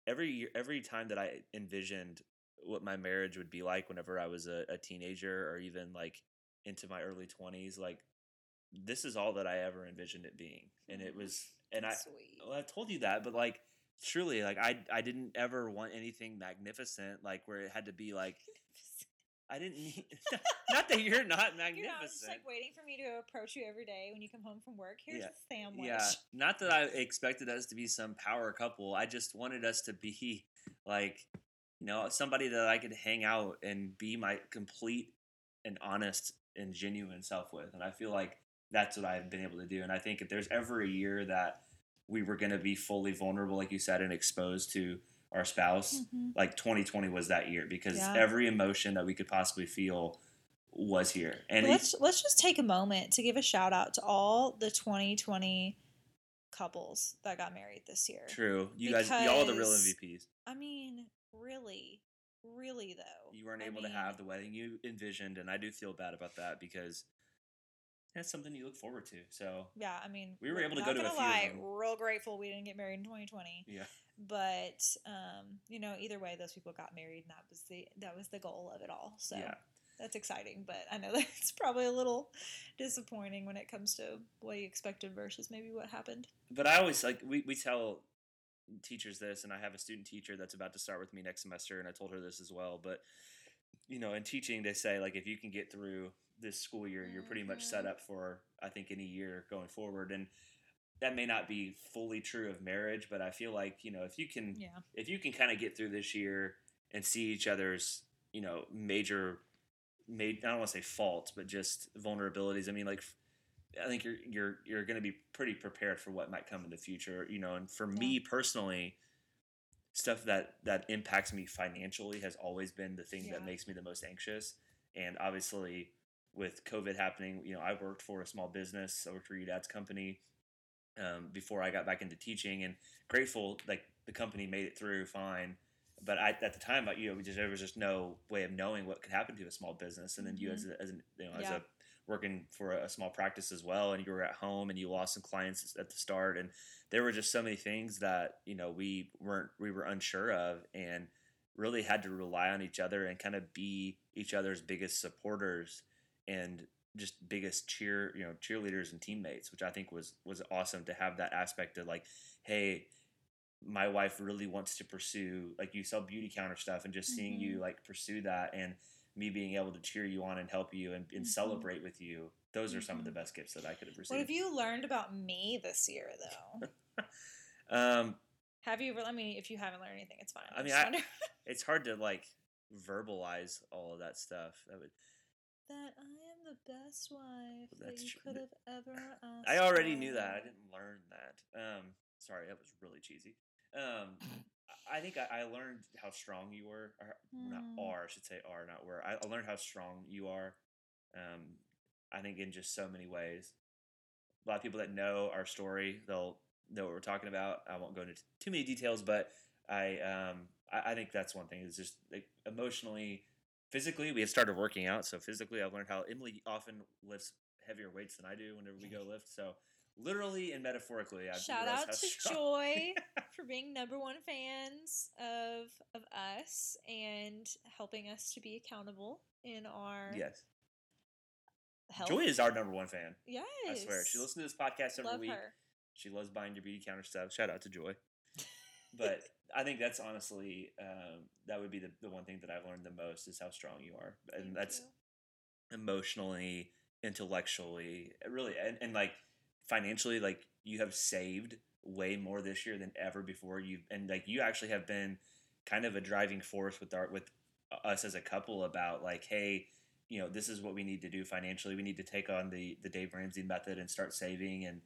[SPEAKER 1] Every year, every time that I envisioned what my marriage would be like whenever I was a, a teenager or even like into my early 20s, like this is all that I ever envisioned it being. And it was mm. and I
[SPEAKER 2] Sweet.
[SPEAKER 1] well, I told you that, but like truly, like I I didn't ever want anything magnificent, like where it had to be like I didn't mean not that you're not magnificent.
[SPEAKER 2] You know, just like waiting for me to approach you every day when you come home from work. Here's
[SPEAKER 1] Yeah.
[SPEAKER 2] a sandwich.
[SPEAKER 1] Yeah, not that I expected us to be some power couple. I just wanted us to be like, you know, somebody that I could hang out and be my complete and honest and genuine self with. And I feel like that's what I've been able to do. And I think if there's ever a year that we were going to be fully vulnerable, like you said, and exposed to our spouse,
[SPEAKER 2] Mhm.
[SPEAKER 1] like 2020 was that year because
[SPEAKER 2] Yeah.
[SPEAKER 1] every emotion that we could possibly feel was here. And
[SPEAKER 2] let's let's just take a moment to give a shout out to all the 2020 couples that got married this year.
[SPEAKER 1] true, you guys, y'all are the real MVPs.
[SPEAKER 2] I mean, really, really though.
[SPEAKER 1] you weren't
[SPEAKER 2] I
[SPEAKER 1] able to have the wedding you envisioned, and I do feel bad about that because that's something you look forward to. So
[SPEAKER 2] Yeah, I mean,
[SPEAKER 1] We were able to go to a
[SPEAKER 2] gonna
[SPEAKER 1] few
[SPEAKER 2] lie, real grateful we didn't get married in 2020.
[SPEAKER 1] yeah,
[SPEAKER 2] But um, you know, either way, those people got married, and that was the that was the goal of it all. So
[SPEAKER 1] yeah,
[SPEAKER 2] that's exciting. But I know that it's probably a little disappointing when it comes to what you expected versus maybe what happened.
[SPEAKER 1] but I always like we we tell teachers this, and I have a student teacher that's about to start with me next semester, and I told her this as well. But you know, in teaching, they say like if you can get through this school year, you're pretty much set
[SPEAKER 2] Mhm.
[SPEAKER 1] up for I think any year going forward, and that may not be fully true of marriage, but I feel like you know if you can
[SPEAKER 2] Yeah.
[SPEAKER 1] if you can kind of get through this year and see each other's you know major made I don't want to say faults but just vulnerabilities I mean like I think you're you're you're going to be pretty prepared for what might come in the future you know and for me personally stuff that that impacts me financially has always been the thing
[SPEAKER 2] Yeah.
[SPEAKER 1] that makes me the most anxious and obviously with covid happening you know i worked for a small business i worked for your dad's company um, before i got back into teaching and grateful like the company made it through fine but I, at the time, you know, we just, there was just no way of knowing what could happen to a small business. And then you, as, a, as an, you know, as
[SPEAKER 2] Mm-hmm.
[SPEAKER 1] A working for a small practice as well, and you were at home and you lost some clients at the start, and there were just so many things that you know we weren't we were unsure of, and really had to rely on each other and kind of be each other's biggest supporters and just biggest cheer you know cheerleaders and teammates which i think was was awesome to have that aspect of like hey my wife really wants to pursue like you sell Beautycounter stuff and just seeing you
[SPEAKER 2] Mhm.
[SPEAKER 1] like pursue that and me being able to cheer you on and help you and, and
[SPEAKER 2] Mhm.
[SPEAKER 1] celebrate with you those are some of the
[SPEAKER 2] Mhm.
[SPEAKER 1] best gifts that i could have received
[SPEAKER 2] What have you learned about me this year, though?
[SPEAKER 1] um
[SPEAKER 2] have you? I mean, if you haven't learned anything, it's fine.
[SPEAKER 1] I mean, I- it's hard to like verbalize all of that stuff that would
[SPEAKER 2] that I am the best wife that you
[SPEAKER 1] true.
[SPEAKER 2] could have ever asked.
[SPEAKER 1] I already knew that. I didn't learn that. Um, sorry, that was really cheesy. Um, I- think I, I learned how strong you were. Or Not
[SPEAKER 2] Hmm.
[SPEAKER 1] are, I should say are, not were. I, I learned how strong you are. Um, I think in just so many ways. A lot of people that know our story, they'll know what we're talking about. I won't go into t- too many details, but I, um, I, I think that's one thing. Is just like emotionally, physically, we had started working out. So physically, I've learned how Emily often lifts heavier weights than I do whenever we go lift. So literally and metaphorically, I
[SPEAKER 2] Shout out to Joy for being number one fans of of us and helping us to be accountable in our
[SPEAKER 1] Yes,
[SPEAKER 2] health.
[SPEAKER 1] Joy is our number one fan.
[SPEAKER 2] yes,
[SPEAKER 1] I swear, she listens to this podcast every
[SPEAKER 2] Love
[SPEAKER 1] week.
[SPEAKER 2] her.
[SPEAKER 1] She loves buying your Beautycounter stuff. Shout out to Joy. But I think that's honestly um, that would be the, the one thing that I've learned the most is how strong you are, and
[SPEAKER 2] Thank
[SPEAKER 1] that's
[SPEAKER 2] you.
[SPEAKER 1] emotionally, intellectually, really, and, and like financially, like you have saved way more this year than ever before. You and like you actually have been kind of a driving force with our with us as a couple about like, hey, you know, this is what we need to do financially. We need to take on the the Dave Ramsey method and start saving. And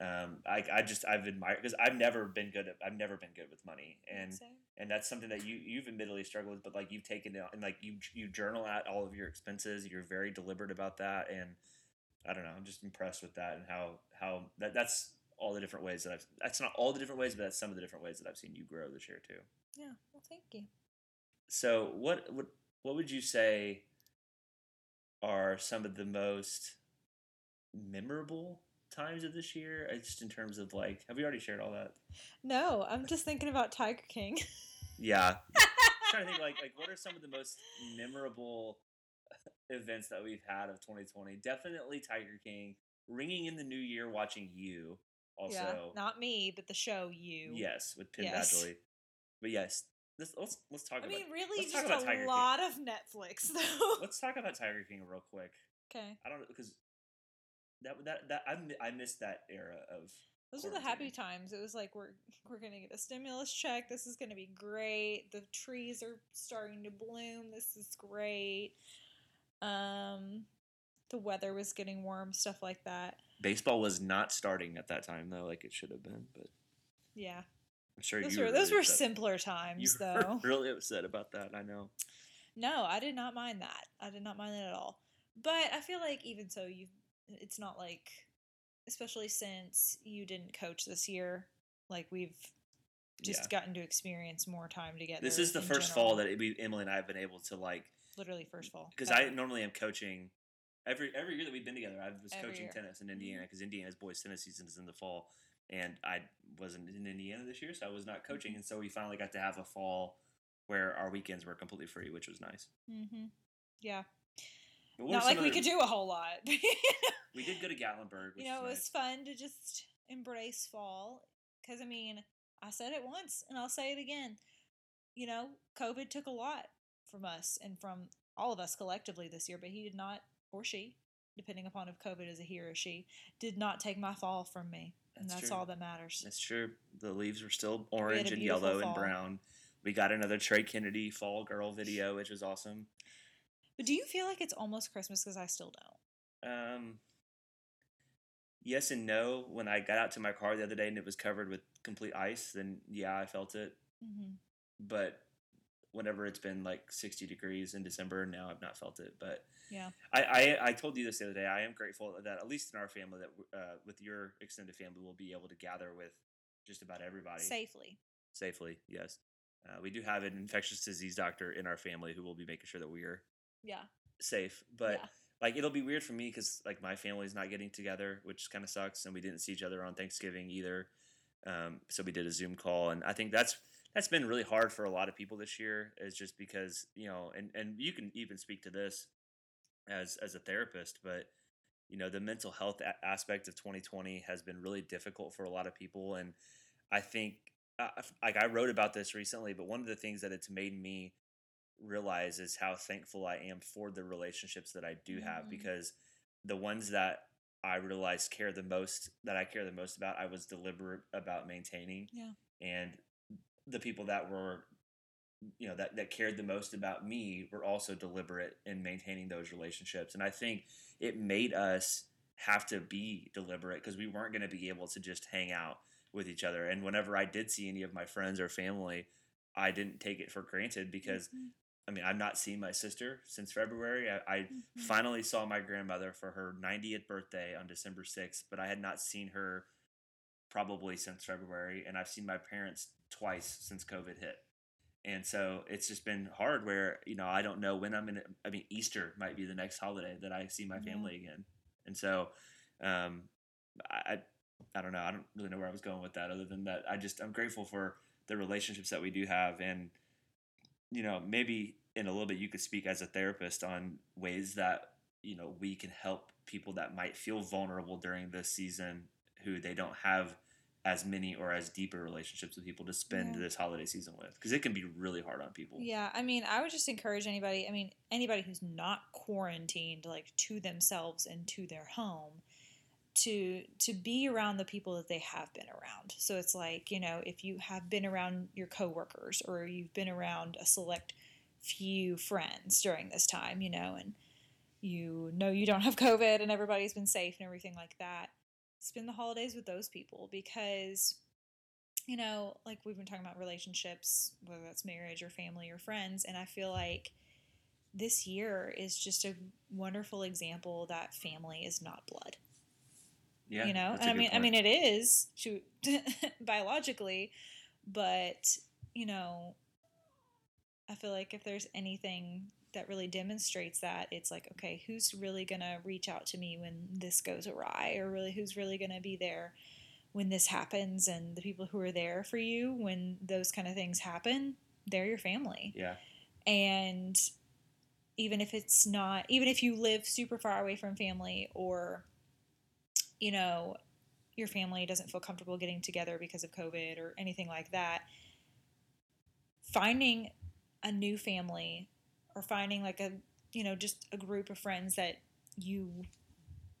[SPEAKER 1] um, I, I just I've admired because I've never been good at I've never been good with money and
[SPEAKER 2] Same.
[SPEAKER 1] and that's something that you you've admittedly struggled with, but like you've taken it and like you you journal out all of your expenses. You're very deliberate about that, and I don't know. I'm just impressed with that and how how that that's all the different ways that I've that's not all the different ways, but that's some of the different ways that I've seen you grow this year too.
[SPEAKER 2] Yeah. Well, thank you.
[SPEAKER 1] So what what what would you say are some of the most memorable times of this year? Uh, Just in terms of like, have we already shared all that?
[SPEAKER 2] No, I'm just thinking about Tiger King.
[SPEAKER 1] Yeah. I'm trying to think like like what are some of the most memorable events that we've had of 2020? Definitely Tiger King. Ringing in the new year, watching you. Also,
[SPEAKER 2] yeah, not me, but the show. You.
[SPEAKER 1] yes, with Penn
[SPEAKER 2] Yes.
[SPEAKER 1] Badgley. But yes, Let's let's, let's talk
[SPEAKER 2] I
[SPEAKER 1] about.
[SPEAKER 2] mean, really, just a
[SPEAKER 1] Tiger King.
[SPEAKER 2] lot of Netflix, though.
[SPEAKER 1] Let's talk about Tiger King real quick.
[SPEAKER 2] okay.
[SPEAKER 1] I don't know because that that that I I missed that era of.
[SPEAKER 2] Those were the happy times. It was like we're we're gonna get a stimulus check. This is gonna be great. The trees are starting to bloom. This is great. Um, the weather was getting warm. Stuff like that.
[SPEAKER 1] Baseball was not starting at that time though, like it should have been. But
[SPEAKER 2] Yeah,
[SPEAKER 1] I'm sure
[SPEAKER 2] those
[SPEAKER 1] you
[SPEAKER 2] were
[SPEAKER 1] were
[SPEAKER 2] those
[SPEAKER 1] really
[SPEAKER 2] were
[SPEAKER 1] upset.
[SPEAKER 2] simpler
[SPEAKER 1] You
[SPEAKER 2] times,
[SPEAKER 1] were
[SPEAKER 2] though.
[SPEAKER 1] really upset about that. I know.
[SPEAKER 2] No, I did not mind that. I did not mind that at all. But I feel like even so, you it's not like, especially since you didn't coach this year, like we've just
[SPEAKER 1] Yeah.
[SPEAKER 2] gotten to experience more time together.
[SPEAKER 1] This is the first
[SPEAKER 2] general.
[SPEAKER 1] fall that we, Emily and I have been able to like
[SPEAKER 2] literally first fall
[SPEAKER 1] because. I normally am coaching every every year that we've been together. I was
[SPEAKER 2] Every
[SPEAKER 1] coaching
[SPEAKER 2] year.
[SPEAKER 1] tennis in Indiana because Indiana's boys tennis season is in the fall, and I wasn't in Indiana this year, so I was not coaching,
[SPEAKER 2] Mm-hmm.
[SPEAKER 1] and so we finally got to have a fall where our weekends were completely free, which was nice.
[SPEAKER 2] Mm-hmm. Yeah,
[SPEAKER 1] But
[SPEAKER 2] not like we could do a whole lot.
[SPEAKER 1] We did go to Gatlinburg, which
[SPEAKER 2] you know, it
[SPEAKER 1] is
[SPEAKER 2] was
[SPEAKER 1] nice.
[SPEAKER 2] fun to just embrace fall. Because, I mean, I said it once and I'll say it again. You know, COVID took a lot from us and from all of us collectively this year, but he did not, or she, depending upon if COVID is a he or a she, did not take my fall from me. and
[SPEAKER 1] That's
[SPEAKER 2] that's
[SPEAKER 1] true.
[SPEAKER 2] all that matters.
[SPEAKER 1] That's true. The leaves were still orange and yellow
[SPEAKER 2] fall.
[SPEAKER 1] and brown. We got another Trey Kennedy fall girl video, which was awesome.
[SPEAKER 2] But do you feel like it's almost Christmas? Because I still don't.
[SPEAKER 1] Um, yes and no. When I got out to my car the other day and it was covered with complete ice, then yeah, I felt it.
[SPEAKER 2] hmm
[SPEAKER 1] But whenever it's been like 60 degrees in December, now I've not felt it. But
[SPEAKER 2] Yeah.
[SPEAKER 1] I, I, I told you this the other day. I am grateful that at least in our family, that uh, with your extended family, we'll be able to gather with just about everybody
[SPEAKER 2] Safely.
[SPEAKER 1] safely. Yes. Uh, we do have an infectious disease doctor in our family who will be making sure that we are
[SPEAKER 2] Yeah.
[SPEAKER 1] safe. But
[SPEAKER 2] yeah.
[SPEAKER 1] like it'll be weird for me because like my family's not getting together, which kind of sucks, and we didn't see each other on Thanksgiving either. Um, so we did a Zoom call, and I think that's that's been really hard for a lot of people this year. Is just because you know, and and you can even speak to this as as a therapist, but you know, the mental health a- aspect of 2020 has been really difficult for a lot of people, and I think uh, like I wrote about this recently, but one of the things that it's made me realize is how thankful I am for the relationships that I do have
[SPEAKER 2] Mhm.
[SPEAKER 1] because the ones that I realized care the most that I care the most about I was deliberate about maintaining
[SPEAKER 2] Yeah.
[SPEAKER 1] and the people that were you know that that cared the most about me were also deliberate in maintaining those relationships and I think it made us have to be deliberate because we weren't going to be able to just hang out with each other and whenever I did see any of my friends or family I didn't take it for granted because
[SPEAKER 2] Mhm.
[SPEAKER 1] I mean, I've not seen my sister since February. I, I
[SPEAKER 2] Mhm.
[SPEAKER 1] finally saw my grandmother for her 90th birthday on December 6th, but I had not seen her probably since February. And I've seen my parents twice since COVID hit. And so it's just been hard where, you know, I don't know when I'm in. I mean, Easter might be the next holiday that I see my
[SPEAKER 2] Yeah.
[SPEAKER 1] family again. And so, um, I I don't know. I don't really know where I was going with that other than that. I just, I'm grateful for the relationships that we do have. And, you know, maybe in a little bit you could speak as a therapist on ways that, you know, we can help people that might feel vulnerable during this season who they don't have as many or as deeper relationships with people to spend
[SPEAKER 2] Yeah.
[SPEAKER 1] this holiday season with because it can be really hard on people.
[SPEAKER 2] Yeah, I mean, I would just encourage anybody, I mean, anybody who's not quarantined like to themselves and to their home to to be around the people that they have been around. So it's like, you know, if you have been around your coworkers or you've been around a select few friends during this time, you know, and you know you don't have COVID and everybody's been safe and everything like that, spend the holidays with those people because you know, like we've been talking about relationships, whether that's marriage or family or friends, and I feel like this year is just a wonderful example that family is not blood.
[SPEAKER 1] Yeah,
[SPEAKER 2] you know, and I mean, I mean, it is to biologically, but you know, I feel like if there's anything that really demonstrates that, it's like, okay, who's really gonna reach out to me when this goes awry, or really who's really gonna be there when this happens, and the people who are there for you when those kind of things happen, they're your family.
[SPEAKER 1] Yeah,
[SPEAKER 2] and even if it's not even if you live super far away from family or you know your family doesn't feel comfortable getting together because of covid or anything like that finding a new family or finding like a you know just a group of friends that you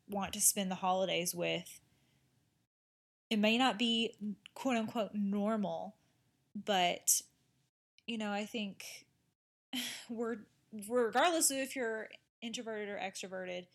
[SPEAKER 2] want to spend the holidays with it may not be quote unquote normal but you know i think we're regardless of if you're introverted or extroverted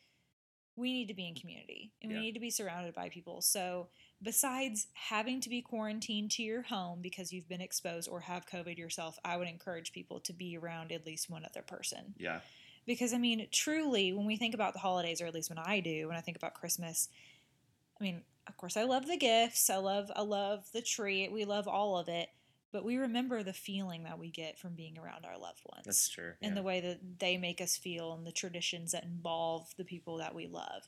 [SPEAKER 2] we need to be in community and we need to be surrounded by people so besides having to be quarantined to your home because you've been exposed or have covid yourself i would encourage people to be around at least one other person
[SPEAKER 1] Yeah.
[SPEAKER 2] because I mean, truly, when we think about the holidays, or at least when I do, when I think about Christmas, I mean, of course, I love the gifts. I love, I love the tree. We love all of it, but we remember the feeling that we get from being around our loved ones,
[SPEAKER 1] That's true.
[SPEAKER 2] and
[SPEAKER 1] yeah.
[SPEAKER 2] the way that they make us feel, and the traditions that involve the people that we love.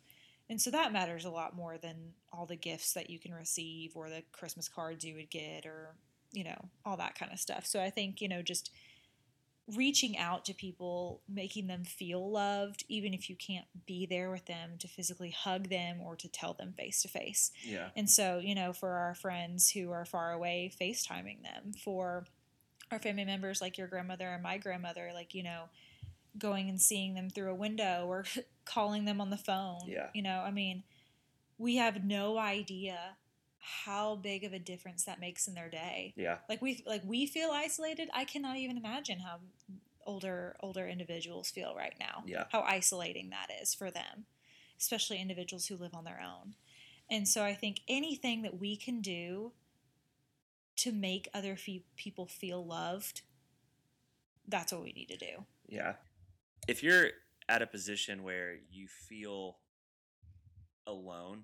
[SPEAKER 2] And so that matters a lot more than all the gifts that you can receive or the Christmas cards you would get or, you know, all that kind of stuff. So I think, you know, just reaching out to people, making them feel loved, even if you can't be there with them to physically hug them or to tell them face to face.
[SPEAKER 1] yeah.
[SPEAKER 2] And so, you know, for our friends who are far away, FaceTiming them. For our family members like your grandmother and my grandmother, like, you know, going and seeing them through a window or calling them on the phone.
[SPEAKER 1] Yeah.
[SPEAKER 2] You know, I mean, we have no idea how big of a difference that makes in their day
[SPEAKER 1] Yeah.
[SPEAKER 2] like we like we feel isolated i cannot even imagine how older older individuals feel right now
[SPEAKER 1] Yeah.
[SPEAKER 2] how isolating that is for them especially individuals who live on their own and so i think anything that we can do to make other fe- people feel loved that's what we need to do
[SPEAKER 1] Yeah. If you're at a position where you feel alone,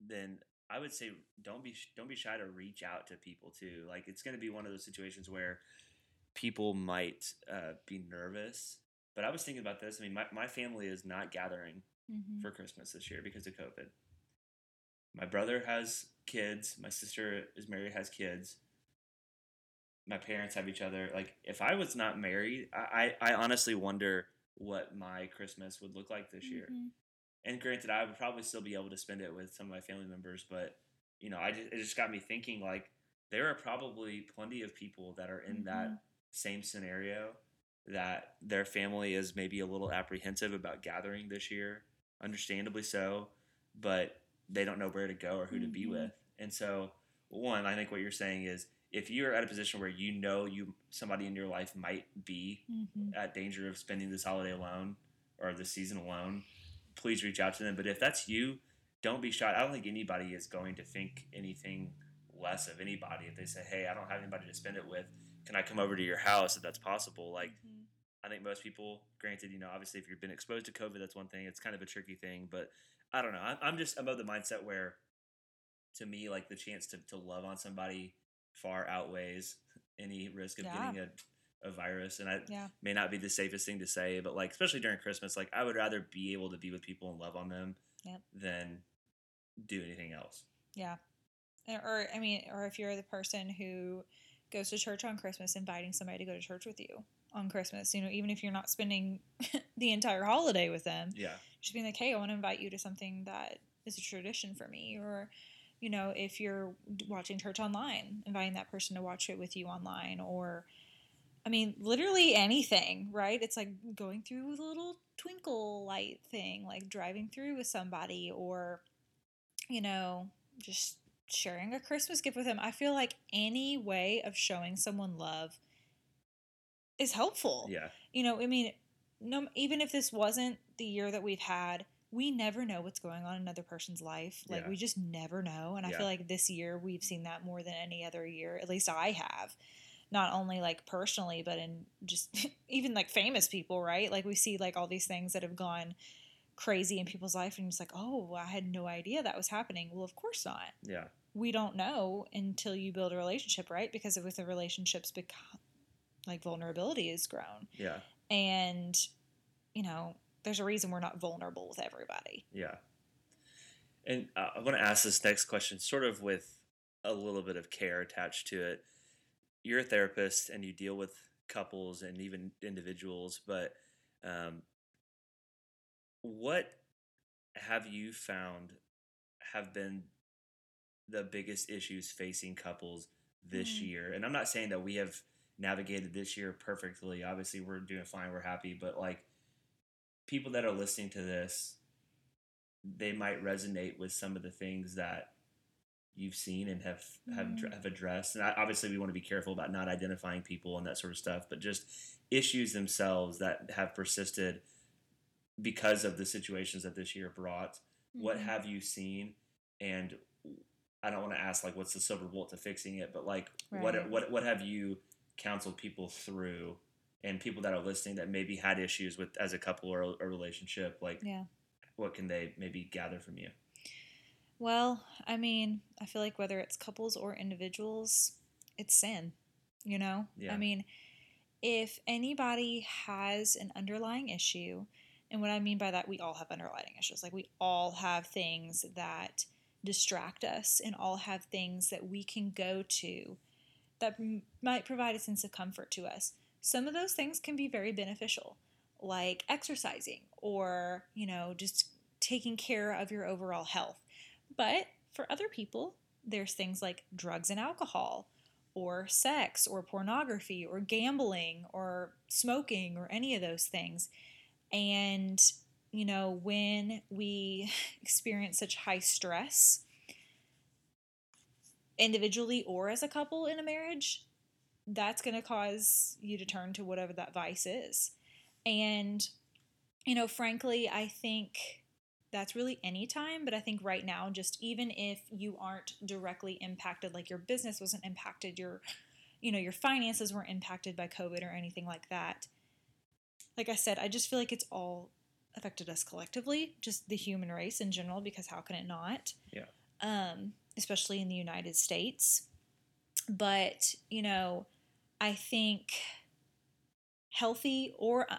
[SPEAKER 1] then I would say don't be don't be shy to reach out to people too. Like it's going to be one of those situations where people might uh, be nervous. But I was thinking about this. I mean, my, my family is not gathering
[SPEAKER 2] mm-hmm.
[SPEAKER 1] for Christmas this year because of COVID. My brother has kids. My sister is married, has kids. My parents have each other. Like, if I was not married, I, I, I honestly wonder what my Christmas would look like this year. And granted, I would probably still be able to spend it with some of my family members, but you know, I just, it just got me thinking. Like, there are probably plenty of people that are in that
[SPEAKER 2] Mhm.
[SPEAKER 1] same scenario that their family is maybe a little apprehensive about gathering this year, understandably so, but they don't know where to go or who to be
[SPEAKER 2] Mhm.
[SPEAKER 1] with. And so, one, I think what you're saying is if you're at a position where you know you somebody in your life might be
[SPEAKER 2] Mhm.
[SPEAKER 1] at danger of spending this holiday alone or this season alone, please reach out to them. But if that's you, don't be shy. I don't think anybody is going to think anything less of anybody if they say, "Hey, I don't have anybody to spend it with. Can I come over to your house if that's possible?" Like
[SPEAKER 2] Mhm.
[SPEAKER 1] I think most people, granted, you know, obviously if you've been exposed to COVID, that's one thing. It's kind of a tricky thing, but I don't know. I'm, I'm just I'm of the mindset where, to me, like the chance to, to love on somebody far outweighs any risk of
[SPEAKER 2] Yeah.
[SPEAKER 1] getting a, a virus. And I
[SPEAKER 2] yeah
[SPEAKER 1] may not be the safest thing to say, but like especially during Christmas, like I would rather be able to be with people and love on them
[SPEAKER 2] Yep.
[SPEAKER 1] than do anything else.
[SPEAKER 2] Yeah. Or, or, I mean, or if you're the person who goes to church on Christmas, inviting somebody to go to church with you on Christmas, you know, even if you're not spending the entire holiday with them,
[SPEAKER 1] Yeah.
[SPEAKER 2] just being like, hey, I want to invite you to something that is a tradition for me. Or, you know, if you're watching church online, inviting that person to watch it with you online. Or, I mean, literally anything, right? It's like going through with a little twinkle light thing, like driving through with somebody, or, you know, just sharing a Christmas gift with them. I feel like any way of showing someone love is helpful
[SPEAKER 1] Yeah.
[SPEAKER 2] you know, I mean, no, even if this wasn't the year that we've had, we never know what's going on in another person's life. Like
[SPEAKER 1] Yeah.
[SPEAKER 2] we just never know. And I feel like this year we've seen that more than any other year. At least I have. Not only like personally, but in just even like famous people, right? Like we see like all these things that have gone crazy in people's life and it's like, "Oh, I had no idea that was happening." Well, of course not
[SPEAKER 1] Yeah.
[SPEAKER 2] we don't know until you build a relationship, right? Because with the relationships, become like vulnerability is grown,
[SPEAKER 1] Yeah.
[SPEAKER 2] and you know, there's a reason we're not vulnerable with everybody.
[SPEAKER 1] Yeah. And uh, I want to ask this next question, sort of with a little bit of care attached to it. You're a therapist and you deal with couples and even individuals, but um, what have you found have been the biggest issues facing couples this
[SPEAKER 2] Mm.
[SPEAKER 1] year? And I'm not saying that we have navigated this year perfectly. Obviously, we're doing fine. We're happy, but like people that are listening to this, they might resonate with some of the things that you've seen and have have,
[SPEAKER 2] Mhm.
[SPEAKER 1] have addressed. And I, obviously, we want to be careful about not identifying people and that sort of stuff, but just issues themselves that have persisted because of the situations that this year brought. What
[SPEAKER 2] Mhm.
[SPEAKER 1] have you seen? And I don't want to ask like what's the silver bullet to fixing it, but like what what what have you counseled people through? And people that are listening that maybe had issues with as a couple or a, a relationship, like
[SPEAKER 2] Yeah.
[SPEAKER 1] what can they maybe gather from you?
[SPEAKER 2] Well, I mean, I feel like whether it's couples or individuals, it's sin, you know?
[SPEAKER 1] Yeah.
[SPEAKER 2] I mean, if anybody has an underlying issue, and what I mean by that, we all have underlying issues. Like, we all have things that distract us and all have things that we can go to that m- might provide a sense of comfort to us. Some of those things can be very beneficial, like exercising or, you know, just taking care of your overall health. But for other people, there's things like drugs and alcohol, or sex, or pornography, or gambling, or smoking, or any of those things. And, you know, when we experience such high stress, individually or as a couple in a marriage, that's going to cause you to turn to whatever that vice is. And, you know, frankly, I think that's really any time, but I think right now, just even if you aren't directly impacted, like your business wasn't impacted, your, you know, your finances weren't impacted by COVID or anything like that. Like I said, I just feel like it's all affected us collectively, just the human race in general, because how can it not?
[SPEAKER 1] Yeah.
[SPEAKER 2] Um, especially in the United States. But, you know, I think healthy or uh,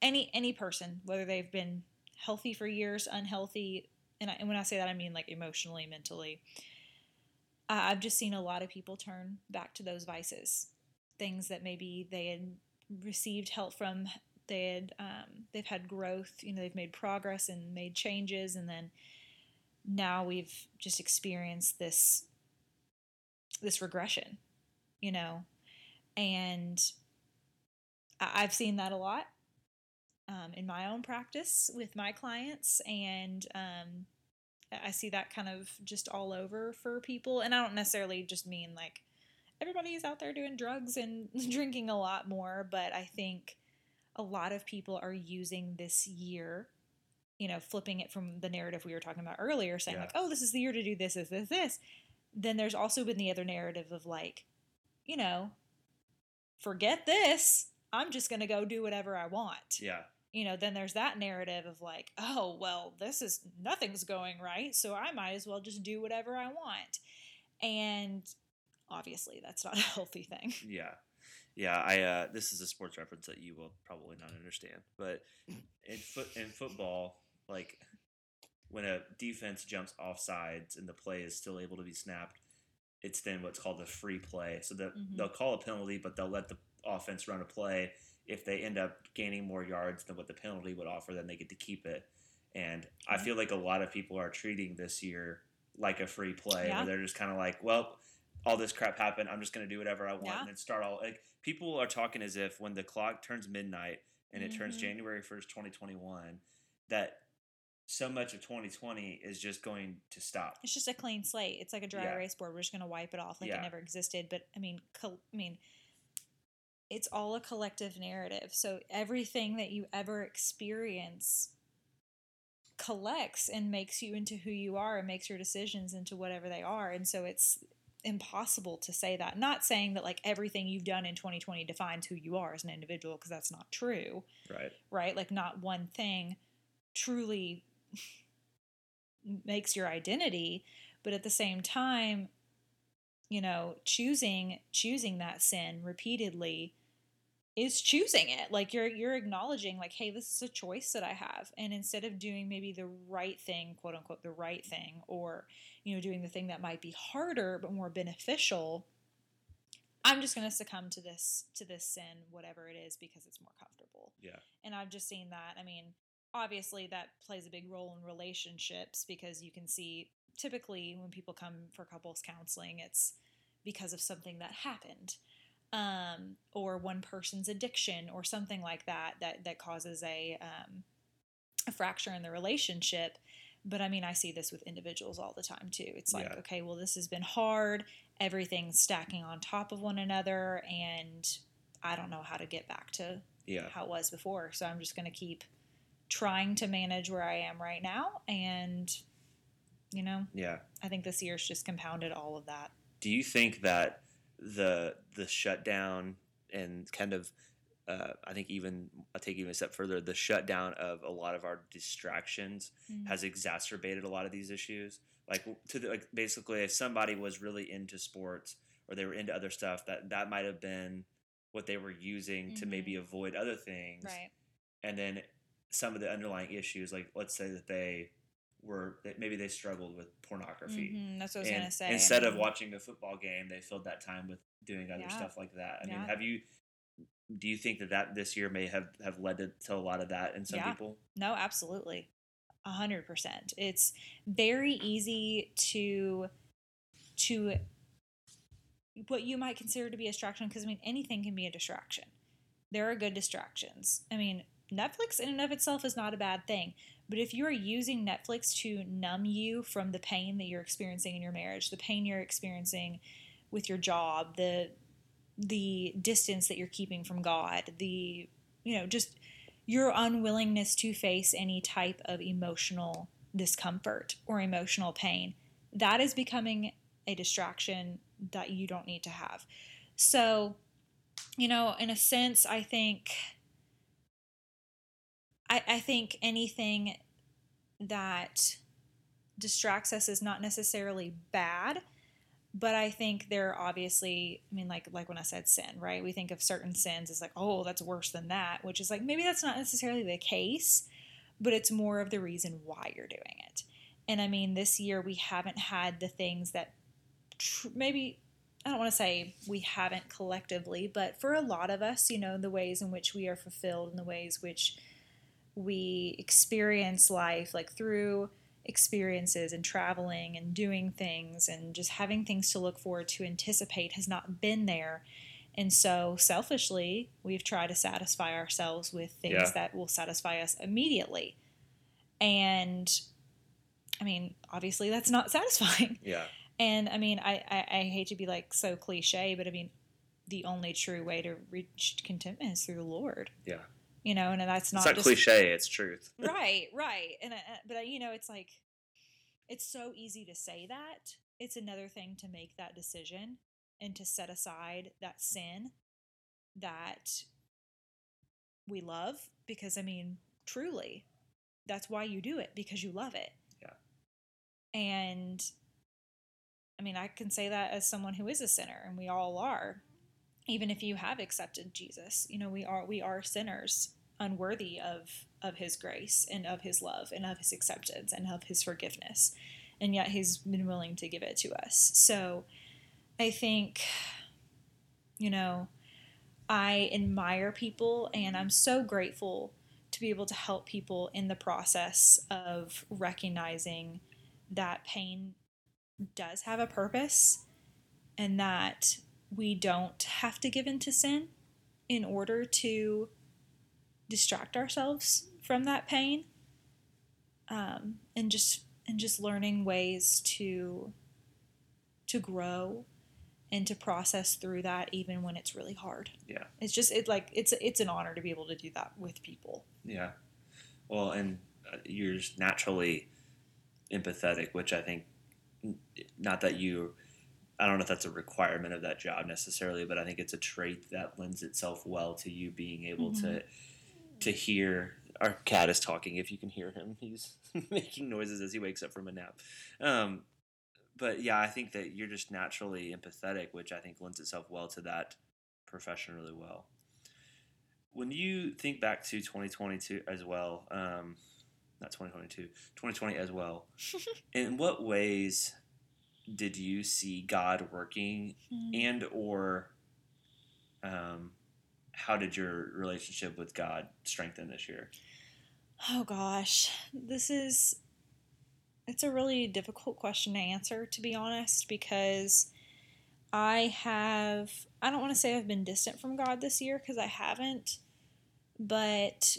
[SPEAKER 2] any any person, whether they've been healthy for years, unhealthy, and, I, and when I say that, I mean like emotionally, mentally. I I've just seen a lot of people turn back to those vices, things that maybe they had received help from. They had um, they've had growth, you know, they've made progress and made changes, and then now we've just experienced this this regression, you know, and I've seen that a lot um, in my own practice with my clients, and um, I see that kind of just all over for people. And I don't necessarily just mean like everybody's out there doing drugs and drinking a lot more, but I think a lot of people are using this year, you know, flipping it from the narrative we were talking about earlier, saying
[SPEAKER 1] Yeah.
[SPEAKER 2] like, oh, this is the year to do this, this, this, this. Then there's also been the other narrative of like, you know, forget this. I'm just going to go do whatever I want
[SPEAKER 1] Yeah.
[SPEAKER 2] You know, then there's that narrative of like, oh, well, this is nothing's going right, so I might as well just do whatever I want. And obviously, that's not a healthy thing.
[SPEAKER 1] Yeah. Yeah, I uh, this is a sports reference that you will probably not understand, but in foot in football, like when a defense jumps off sides and the play is still able to be snapped, it's then what's called a free play. So that
[SPEAKER 2] Mhm.
[SPEAKER 1] they'll call a penalty, but they'll let the offense run a play. If they end up gaining more yards than what the penalty would offer, then they get to keep it. And I feel like a lot of people are treating this year like a free play,
[SPEAKER 2] Yeah.
[SPEAKER 1] where they're just kind of like, well, all this crap happened. I'm just going to do whatever I want
[SPEAKER 2] Yeah.
[SPEAKER 1] and then start all like people are talking as if when the clock turns midnight and it turns
[SPEAKER 2] Mhm.
[SPEAKER 1] January 1st, 2021, that so much of 2020 is just going to stop.
[SPEAKER 2] It's just a clean slate. It's like a dry
[SPEAKER 1] Yeah.
[SPEAKER 2] erase board. We're just going to wipe it off like it never existed. But I mean, col- I mean, it's all a collective narrative. So everything that you ever experience collects and makes you into who you are and makes your decisions into whatever they are. And so it's impossible to say that. Not saying that like everything you've done in 2020 defines who you are as an individual because that's not true,
[SPEAKER 1] Right.
[SPEAKER 2] right? Like not one thing truly makes your identity, but at the same time, you know, choosing choosing that sin repeatedly is choosing it. Like you're you're acknowledging like, hey, this is a choice that I have. And instead of doing maybe the right thing, quote unquote, the right thing, or, you know, doing the thing that might be harder but more beneficial, I'm just gonna succumb to this to this sin, whatever it is, because it's more comfortable.
[SPEAKER 1] Yeah.
[SPEAKER 2] And I've just seen that. I mean, obviously that plays a big role in relationships because you can see typically when people come for couples counseling, it's because of something that happened. Um, or one person's addiction or something like that that that causes a um, a fracture in the relationship. But I mean, I see this with individuals all the time too. It's like,
[SPEAKER 1] Yeah.
[SPEAKER 2] okay, well, this has been hard. Everything's stacking on top of one another, and I don't know how to get back to
[SPEAKER 1] Yeah.
[SPEAKER 2] how it was before. So I'm just going to keep trying to manage where I am right now. And, you know,
[SPEAKER 1] Yeah.
[SPEAKER 2] I think this year's just compounded all of that.
[SPEAKER 1] Do you think that the the shutdown and kind of uh, I think even I'll take even a step further, the shutdown of a lot of our distractions
[SPEAKER 2] Mm.
[SPEAKER 1] has exacerbated a lot of these issues. Like to the, like basically, if somebody was really into sports or they were into other stuff, that that might have been what they were using to maybe avoid other things.
[SPEAKER 2] Right.
[SPEAKER 1] And then some of the underlying issues, like let's say that they were that maybe they struggled with pornography.
[SPEAKER 2] Mhm, That's what I was
[SPEAKER 1] And
[SPEAKER 2] going to say. I
[SPEAKER 1] Instead of watching a football game, they filled that time with doing other
[SPEAKER 2] Yeah.
[SPEAKER 1] stuff like that. I
[SPEAKER 2] Yeah.
[SPEAKER 1] mean, have you? Do you think that that this year may have have led to, to a lot of that in some
[SPEAKER 2] Yeah.
[SPEAKER 1] people?
[SPEAKER 2] No, absolutely. A hundred percent. It's very easy to to what you might consider to be a distraction because I mean anything can be a distraction. There are good distractions. I mean, Netflix in and of itself is not a bad thing. But if you are using Netflix to numb you from the pain that you're experiencing in your marriage, the pain you're experiencing with your job, the the distance that you're keeping from God, the you know, just your unwillingness to face any type of emotional discomfort or emotional pain, that is becoming a distraction that you don't need to have. So, you know, in a sense, I think I, I think anything that distracts us is not necessarily bad but I think there are obviously, I mean, like like when I said sin, right? We think of certain sins as like, oh, that's worse than that, which is like maybe that's not necessarily the case, but it's more of the reason why you're doing it. And I mean, this year we haven't had the things that tr- maybe I don't want to say we haven't collectively, but for a lot of us, you know, the ways in which we are fulfilled and the ways which we experience life, like through experiences and traveling and doing things and just having things to look forward to anticipate has not been there. And so selfishly, we've tried to satisfy ourselves with things
[SPEAKER 1] Yeah.
[SPEAKER 2] that will satisfy us immediately. And I mean, obviously that's not satisfying.
[SPEAKER 1] Yeah.
[SPEAKER 2] And I mean, I, I, I hate to be like so cliche, but I mean, the only true way to reach contentment is through the Lord.
[SPEAKER 1] Yeah.
[SPEAKER 2] You know, and that's not,
[SPEAKER 1] it's not
[SPEAKER 2] just
[SPEAKER 1] cliche. It's truth.
[SPEAKER 2] right, right. And I, but I, you know, it's like it's so easy to say that. It's another thing to make that decision and to set aside that sin that we love because I mean, truly, that's why you do it because you love it.
[SPEAKER 1] Yeah.
[SPEAKER 2] And I mean, I can say that as someone who is a sinner and we all are. Even if you have accepted Jesus, you know, we are we are sinners unworthy of of his grace and of his love and of his acceptance and of his forgiveness and yet he's been willing to give it to us. So i think you know i admire people and i'm so grateful to be able to help people in the process of recognizing that pain does have a purpose and that we don't have to give in to sin in order to distract ourselves from that pain um, and just and just learning ways to to grow and to process through that even when it's really hard
[SPEAKER 1] Yeah.
[SPEAKER 2] it's just it like it's it's an honor to be able to do that with people
[SPEAKER 1] Yeah. Well, and uh, you're just naturally empathetic, which I think, not that you, I don't know if that's a requirement of that job necessarily, but I think it's a trait that lends itself well to you being able to to hear. Our cat is talking. If you can hear him, he's making noises as he wakes up from a nap. Um, but yeah, I think that you're just naturally empathetic, which I think lends itself well to that profession really well. When you think back to 2022 as well, um, not 2022, 2020 as well, in what ways did you see God working, and or um, how did your relationship with God strengthen this year?
[SPEAKER 2] Oh gosh, this is it's a really difficult question to answer to be honest because I have, I don't want to say I've been distant from God this year because I haven't, but,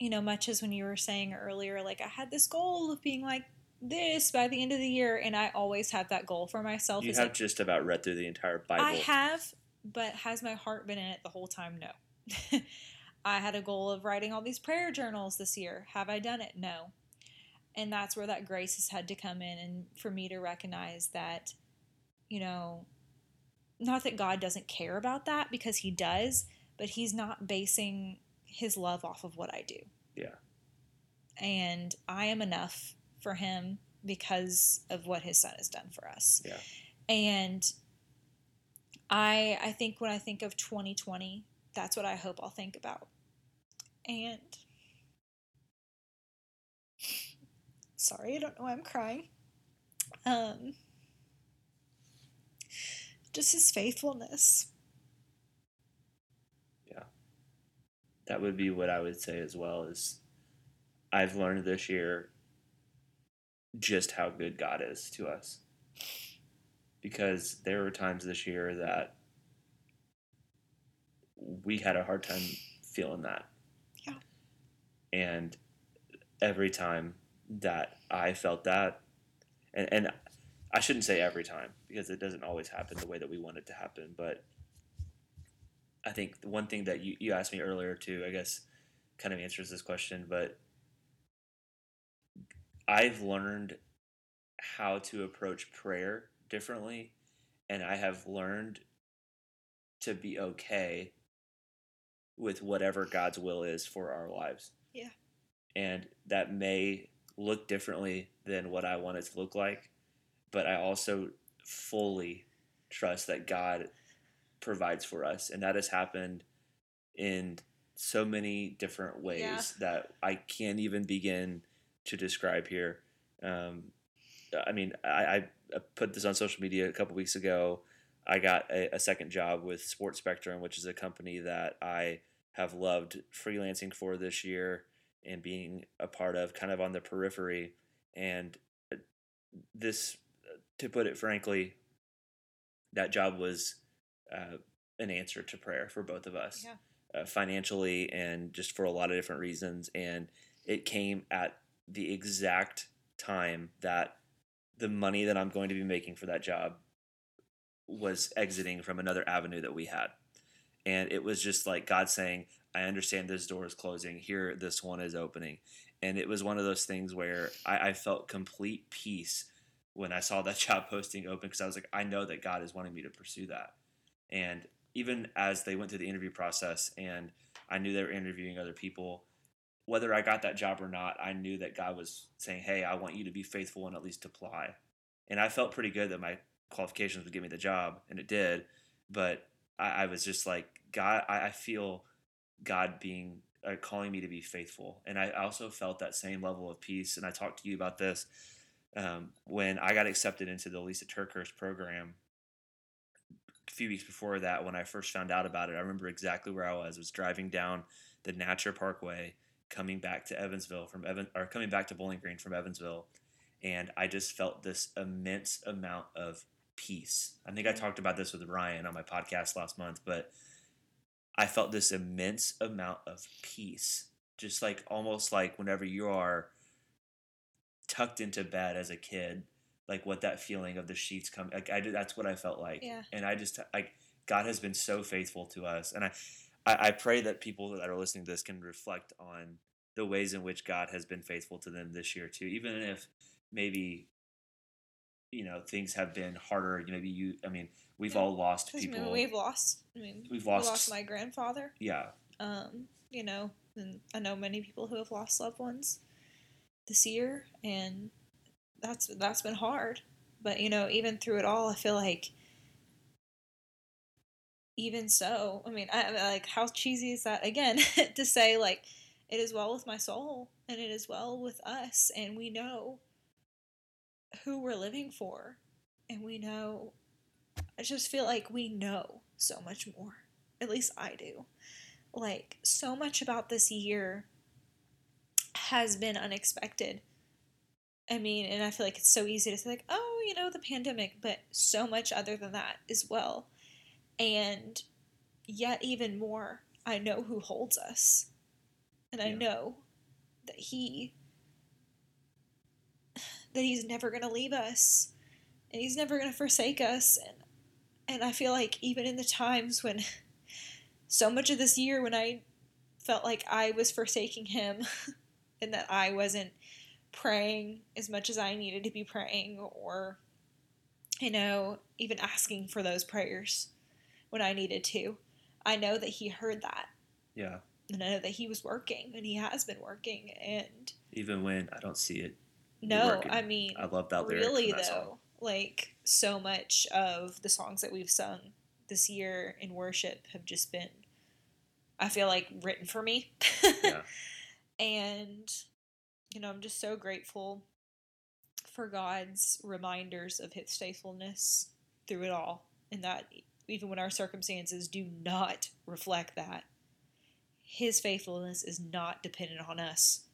[SPEAKER 2] you know, much as when you were saying earlier, like I had this goal of being like this by the end of the year, and I always have that goal for myself.
[SPEAKER 1] You have
[SPEAKER 2] like,
[SPEAKER 1] just about read through the entire Bible.
[SPEAKER 2] I have, but has my heart been in it the whole time? No. I had a goal of writing all these prayer journals this year. Have I done it? No. And that's where that grace has had to come in, and for me to recognize that, you know, not that God doesn't care about that because He does, but He's not basing His love off of what I do.
[SPEAKER 1] Yeah.
[SPEAKER 2] And I am enough for Him because of what His Son has done for us.
[SPEAKER 1] Yeah.
[SPEAKER 2] And I I think when I think of 2020, that's what I hope I'll think about. And sorry, I don't know why I'm crying. Um just his faithfulness. Yeah.
[SPEAKER 1] That would be what I would say as well is I've learned this year just how good God is to us. Because there were times this year that we had a hard time feeling that.
[SPEAKER 2] Yeah.
[SPEAKER 1] And every time that I felt that and, and I shouldn't say every time because it doesn't always happen the way that we want it to happen, but I think the one thing that you, you asked me earlier too, I guess, kind of answers this question, but I've learned how to approach prayer differently, and I have learned to be okay with whatever God's will is for our lives.
[SPEAKER 2] Yeah.
[SPEAKER 1] And that may look differently than what I want it to look like, but I also fully trust that God provides for us, and that has happened in so many different ways
[SPEAKER 2] Yeah.
[SPEAKER 1] that I can't even begin to describe here. Um, I mean, I, I put this on social media a couple weeks ago. I got a, a second job with Sports Spectrum, which is a company that I have loved freelancing for this year and being a part of, kind of on the periphery. And uh, this, to put it frankly, that job was uh, an answer to prayer for both of us,
[SPEAKER 2] Yeah.
[SPEAKER 1] uh, financially and just for a lot of different reasons. And it came at the exact time that the money that I'm going to be making for that job was exiting from another avenue that we had. And it was just like God saying, I understand this door is closing. Here, this one is opening. And it was one of those things where I, I felt complete peace when I saw that job posting open because I was like, I know that God is wanting me to pursue that. And even as they went through the interview process and I knew they were interviewing other people, whether I got that job or not, I knew that God was saying, Hey, I want you to be faithful and at least apply. And I felt pretty good that my qualifications would give me the job, and it did. But I, I was just like, God, I, I feel God being uh, calling me to be faithful. And I also felt that same level of peace. And I talked to you about this um, when I got accepted into the Lysa TerKeurst program a few weeks before that. When I first found out about it, I remember exactly where I was. I was driving down the Natcher Parkway, coming back to Evansville from Evan, or coming back to Bowling Green from Evansville, and I just felt this immense amount of peace. I think I talked about this with Ryan on my podcast last month, but I felt this immense amount of peace, just like almost like whenever you are tucked into bed as a kid, like what that feeling of the sheets come. Like I did, that's what I felt like,
[SPEAKER 2] Yeah.
[SPEAKER 1] and I just like God has been so faithful to us, and I, I, I pray that people that are listening to this can reflect on the ways in which God has been faithful to them this year too, even if maybe you know things have been harder. Maybe you, I mean, we've
[SPEAKER 2] Yeah.
[SPEAKER 1] all lost
[SPEAKER 2] 'Cause, I mean,
[SPEAKER 1] people.
[SPEAKER 2] we've lost. I mean,
[SPEAKER 1] We've
[SPEAKER 2] we
[SPEAKER 1] lost-
[SPEAKER 2] lost my grandfather.
[SPEAKER 1] yeah,
[SPEAKER 2] Um, you know, and I know many people who have lost loved ones this year, and that's that's been hard. But you know, even through it all, I feel like even so, I mean, I, like how cheesy is that again to say like it is well with my soul and it is well with us, and we know who we're living for, and we know. I just feel like we know so much more. At least I do like so much about this year has been unexpected I mean, and I feel like it's so easy to say, like, oh, you know, the pandemic, but so much other than that as well. And yet, even more, I know who holds us. And I
[SPEAKER 1] Yeah.
[SPEAKER 2] know that He, that He's never going to leave us and He's never going to forsake us. And, and I feel like even in the times when so much of this year, when I felt like I was forsaking Him and that I wasn't praying as much as I needed to be praying, or, you know, even asking for those prayers when I needed to. I know that He heard that.
[SPEAKER 1] Yeah.
[SPEAKER 2] And I know that He was working, and He has been working. And
[SPEAKER 1] Even when I don't see it.
[SPEAKER 2] No. I mean,
[SPEAKER 1] I love that lyric
[SPEAKER 2] really,
[SPEAKER 1] that
[SPEAKER 2] though,
[SPEAKER 1] song.
[SPEAKER 2] like so much of the songs that we've sung this year in worship have just been, I feel like, written for me.
[SPEAKER 1] Yeah.
[SPEAKER 2] and you know i'm just so grateful for god's reminders of his faithfulness through it all and that even when our circumstances do not reflect that his faithfulness is not dependent on us.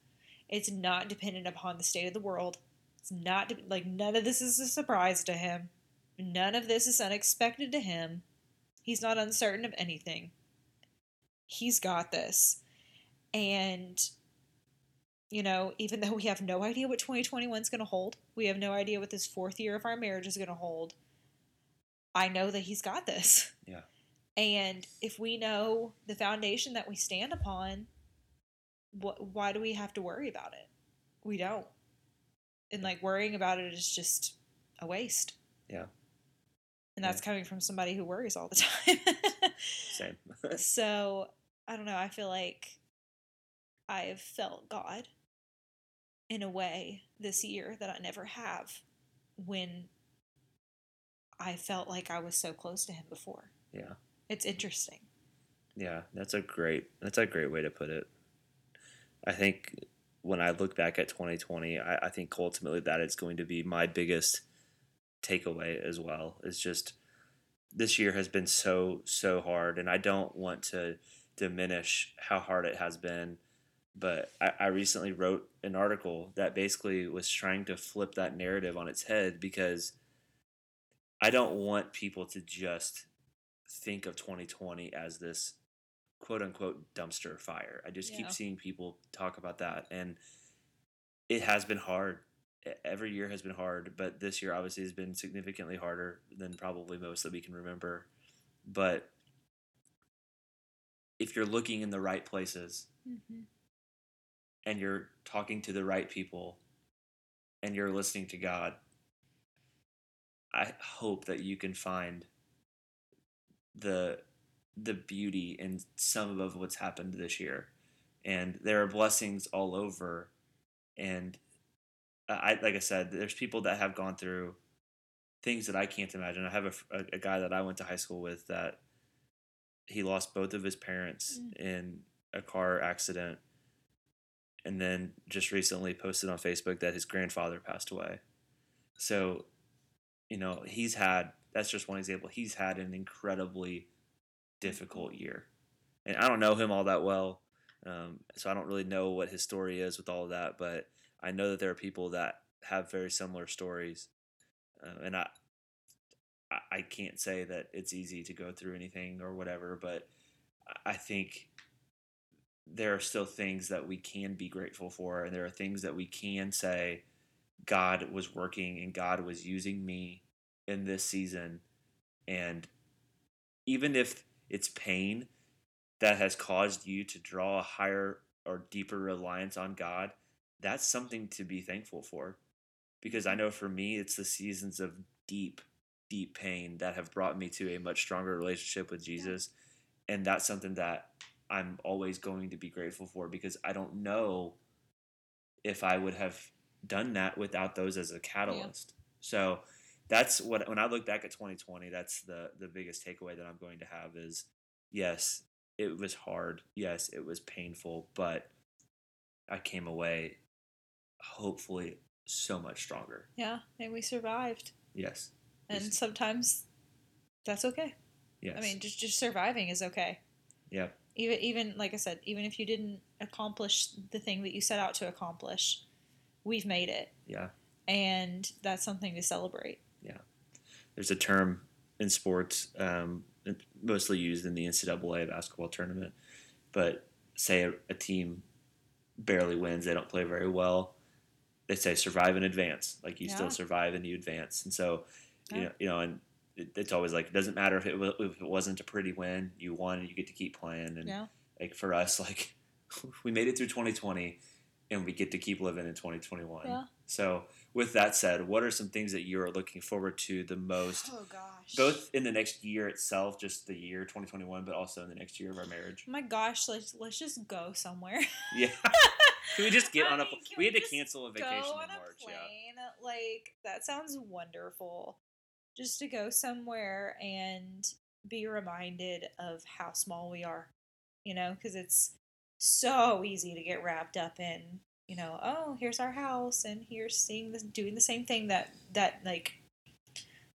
[SPEAKER 2] It's not dependent upon the state of the world. It's not de- like none of this is a surprise to him. None of this is unexpected to him. He's not uncertain of anything. He's got this. And you know, even though we have no idea what 2021 is going to hold, we have no idea what this fourth year of our marriage is going to hold. I know that he's got this.
[SPEAKER 1] Yeah.
[SPEAKER 2] And if we know the foundation that we stand upon, what why do we have to worry about it? We don't. And like worrying about it is just a waste.
[SPEAKER 1] Yeah.
[SPEAKER 2] And that's coming from somebody who worries all the time.
[SPEAKER 1] Same.
[SPEAKER 2] so I don't know. I feel like I've felt God in a way this year that I never have when I felt like I was so close to Him before.
[SPEAKER 1] yeah.
[SPEAKER 2] It's interesting.
[SPEAKER 1] Yeah, that's a great that's a great way to put it. I think when I look back at 2020, I, I think ultimately that is going to be my biggest takeaway as well. Is just this year has been so so hard, and I don't want to diminish how hard it has been. But I, I recently wrote an article that basically was trying to flip that narrative on its head because I don't want people to just think of 2020 as this quote unquote dumpster fire. I just
[SPEAKER 2] Yeah.
[SPEAKER 1] keep seeing people talk about that and it has been hard. Every year has been hard, but this year obviously has been significantly harder than probably most that we can remember. But if you're looking in the right places
[SPEAKER 2] Mm-hmm.
[SPEAKER 1] and you're talking to the right people and you're listening to God, I hope that you can find the the beauty in some of what's happened this year. And there are blessings all over and I like I said, there's people that have gone through things that I can't imagine. I have a, a guy that I went to high school with that he lost both of his parents
[SPEAKER 2] Mm.
[SPEAKER 1] in a car accident and then just recently posted on Facebook that his grandfather passed away. So, you know, he's had that's just one example. He's had an incredibly difficult year. And I don't know him all that well. Um, so I don't really know what his story is with all of that, but I know that there are people that have very similar stories. Uh, and I, I- can't say that it's easy to go through anything or whatever, but I think there are still things that we can be grateful for, and there are things that we can say, God was working and God was using me in this season. And even if it's pain that has caused you to draw a higher or deeper reliance on God, that's something to be thankful for. Because I know for me, it's the seasons of deep, deep pain that have brought me to a much stronger relationship with Jesus. And that's something that I'm always going to be grateful for because I don't know if I would have done that without those as a catalyst. So that's what when I look back at 2020, that's the the biggest takeaway that I'm going to have is yes, it was hard. Yes, it was painful, but I came away hopefully so much stronger.
[SPEAKER 2] Yeah, and we survived.
[SPEAKER 1] Yes.
[SPEAKER 2] And
[SPEAKER 1] Yes.
[SPEAKER 2] sometimes that's okay.
[SPEAKER 1] Yes.
[SPEAKER 2] I mean, just just surviving is okay.
[SPEAKER 1] Yeah.
[SPEAKER 2] Even even like I said, even if you didn't accomplish the thing that you set out to accomplish, we've made it.
[SPEAKER 1] Yeah.
[SPEAKER 2] and that's something to celebrate. Yeah.
[SPEAKER 1] There's a term in sports, um, mostly used in the NCAA basketball tournament, but say a, a team barely wins, they don't play very well. They say survive and advance. Like you
[SPEAKER 2] Yeah.
[SPEAKER 1] still survive and you advance. And so, you
[SPEAKER 2] Yeah.
[SPEAKER 1] know, you know, and it, it's always like it doesn't matter if it if it wasn't a pretty win, you won and you get to keep playing. And
[SPEAKER 2] Yeah.
[SPEAKER 1] like for us, like we made it through 2020, and we get to keep living in 2021.
[SPEAKER 2] Yeah.
[SPEAKER 1] So, with that said, what are some things that you are looking forward to the most?
[SPEAKER 2] Oh gosh.
[SPEAKER 1] both in the next year itself, just the year 2021, but also in the next year of our marriage.
[SPEAKER 2] My gosh, let's let's just go somewhere.
[SPEAKER 1] Yeah. Can we just get
[SPEAKER 2] I
[SPEAKER 1] on a?
[SPEAKER 2] mean, can
[SPEAKER 1] we had to cancel a vacation
[SPEAKER 2] go
[SPEAKER 1] vacation
[SPEAKER 2] on
[SPEAKER 1] in
[SPEAKER 2] a
[SPEAKER 1] March. Yeah.
[SPEAKER 2] plane. Like that sounds wonderful. Just to go somewhere and be reminded of how small we are. You know, because it's so easy to get wrapped up in. You know, oh, here's our house, and here's seeing this, doing the same thing that that like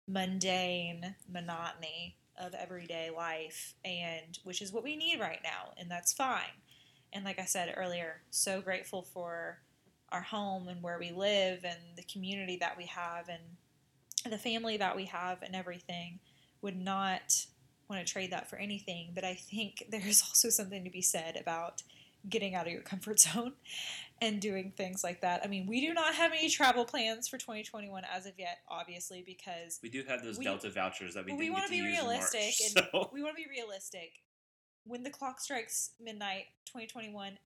[SPEAKER 2] mundane monotony of everyday life, and which is what we need right now, and that's fine. And like I said earlier, so grateful for our home and where we live and the community that we have and the family that we have and everything. Would not want to trade that for anything, but I think there's also something to be said about getting out of your comfort zone and doing things like that. I mean, we do not have any travel plans for 2021 as of yet, obviously, because
[SPEAKER 1] We do have those
[SPEAKER 2] We-
[SPEAKER 1] Delta vouchers that we
[SPEAKER 2] we
[SPEAKER 1] didn't
[SPEAKER 2] wanna be realistic
[SPEAKER 1] March,
[SPEAKER 2] and we want to be realistic. When the clock strikes midnight 2021,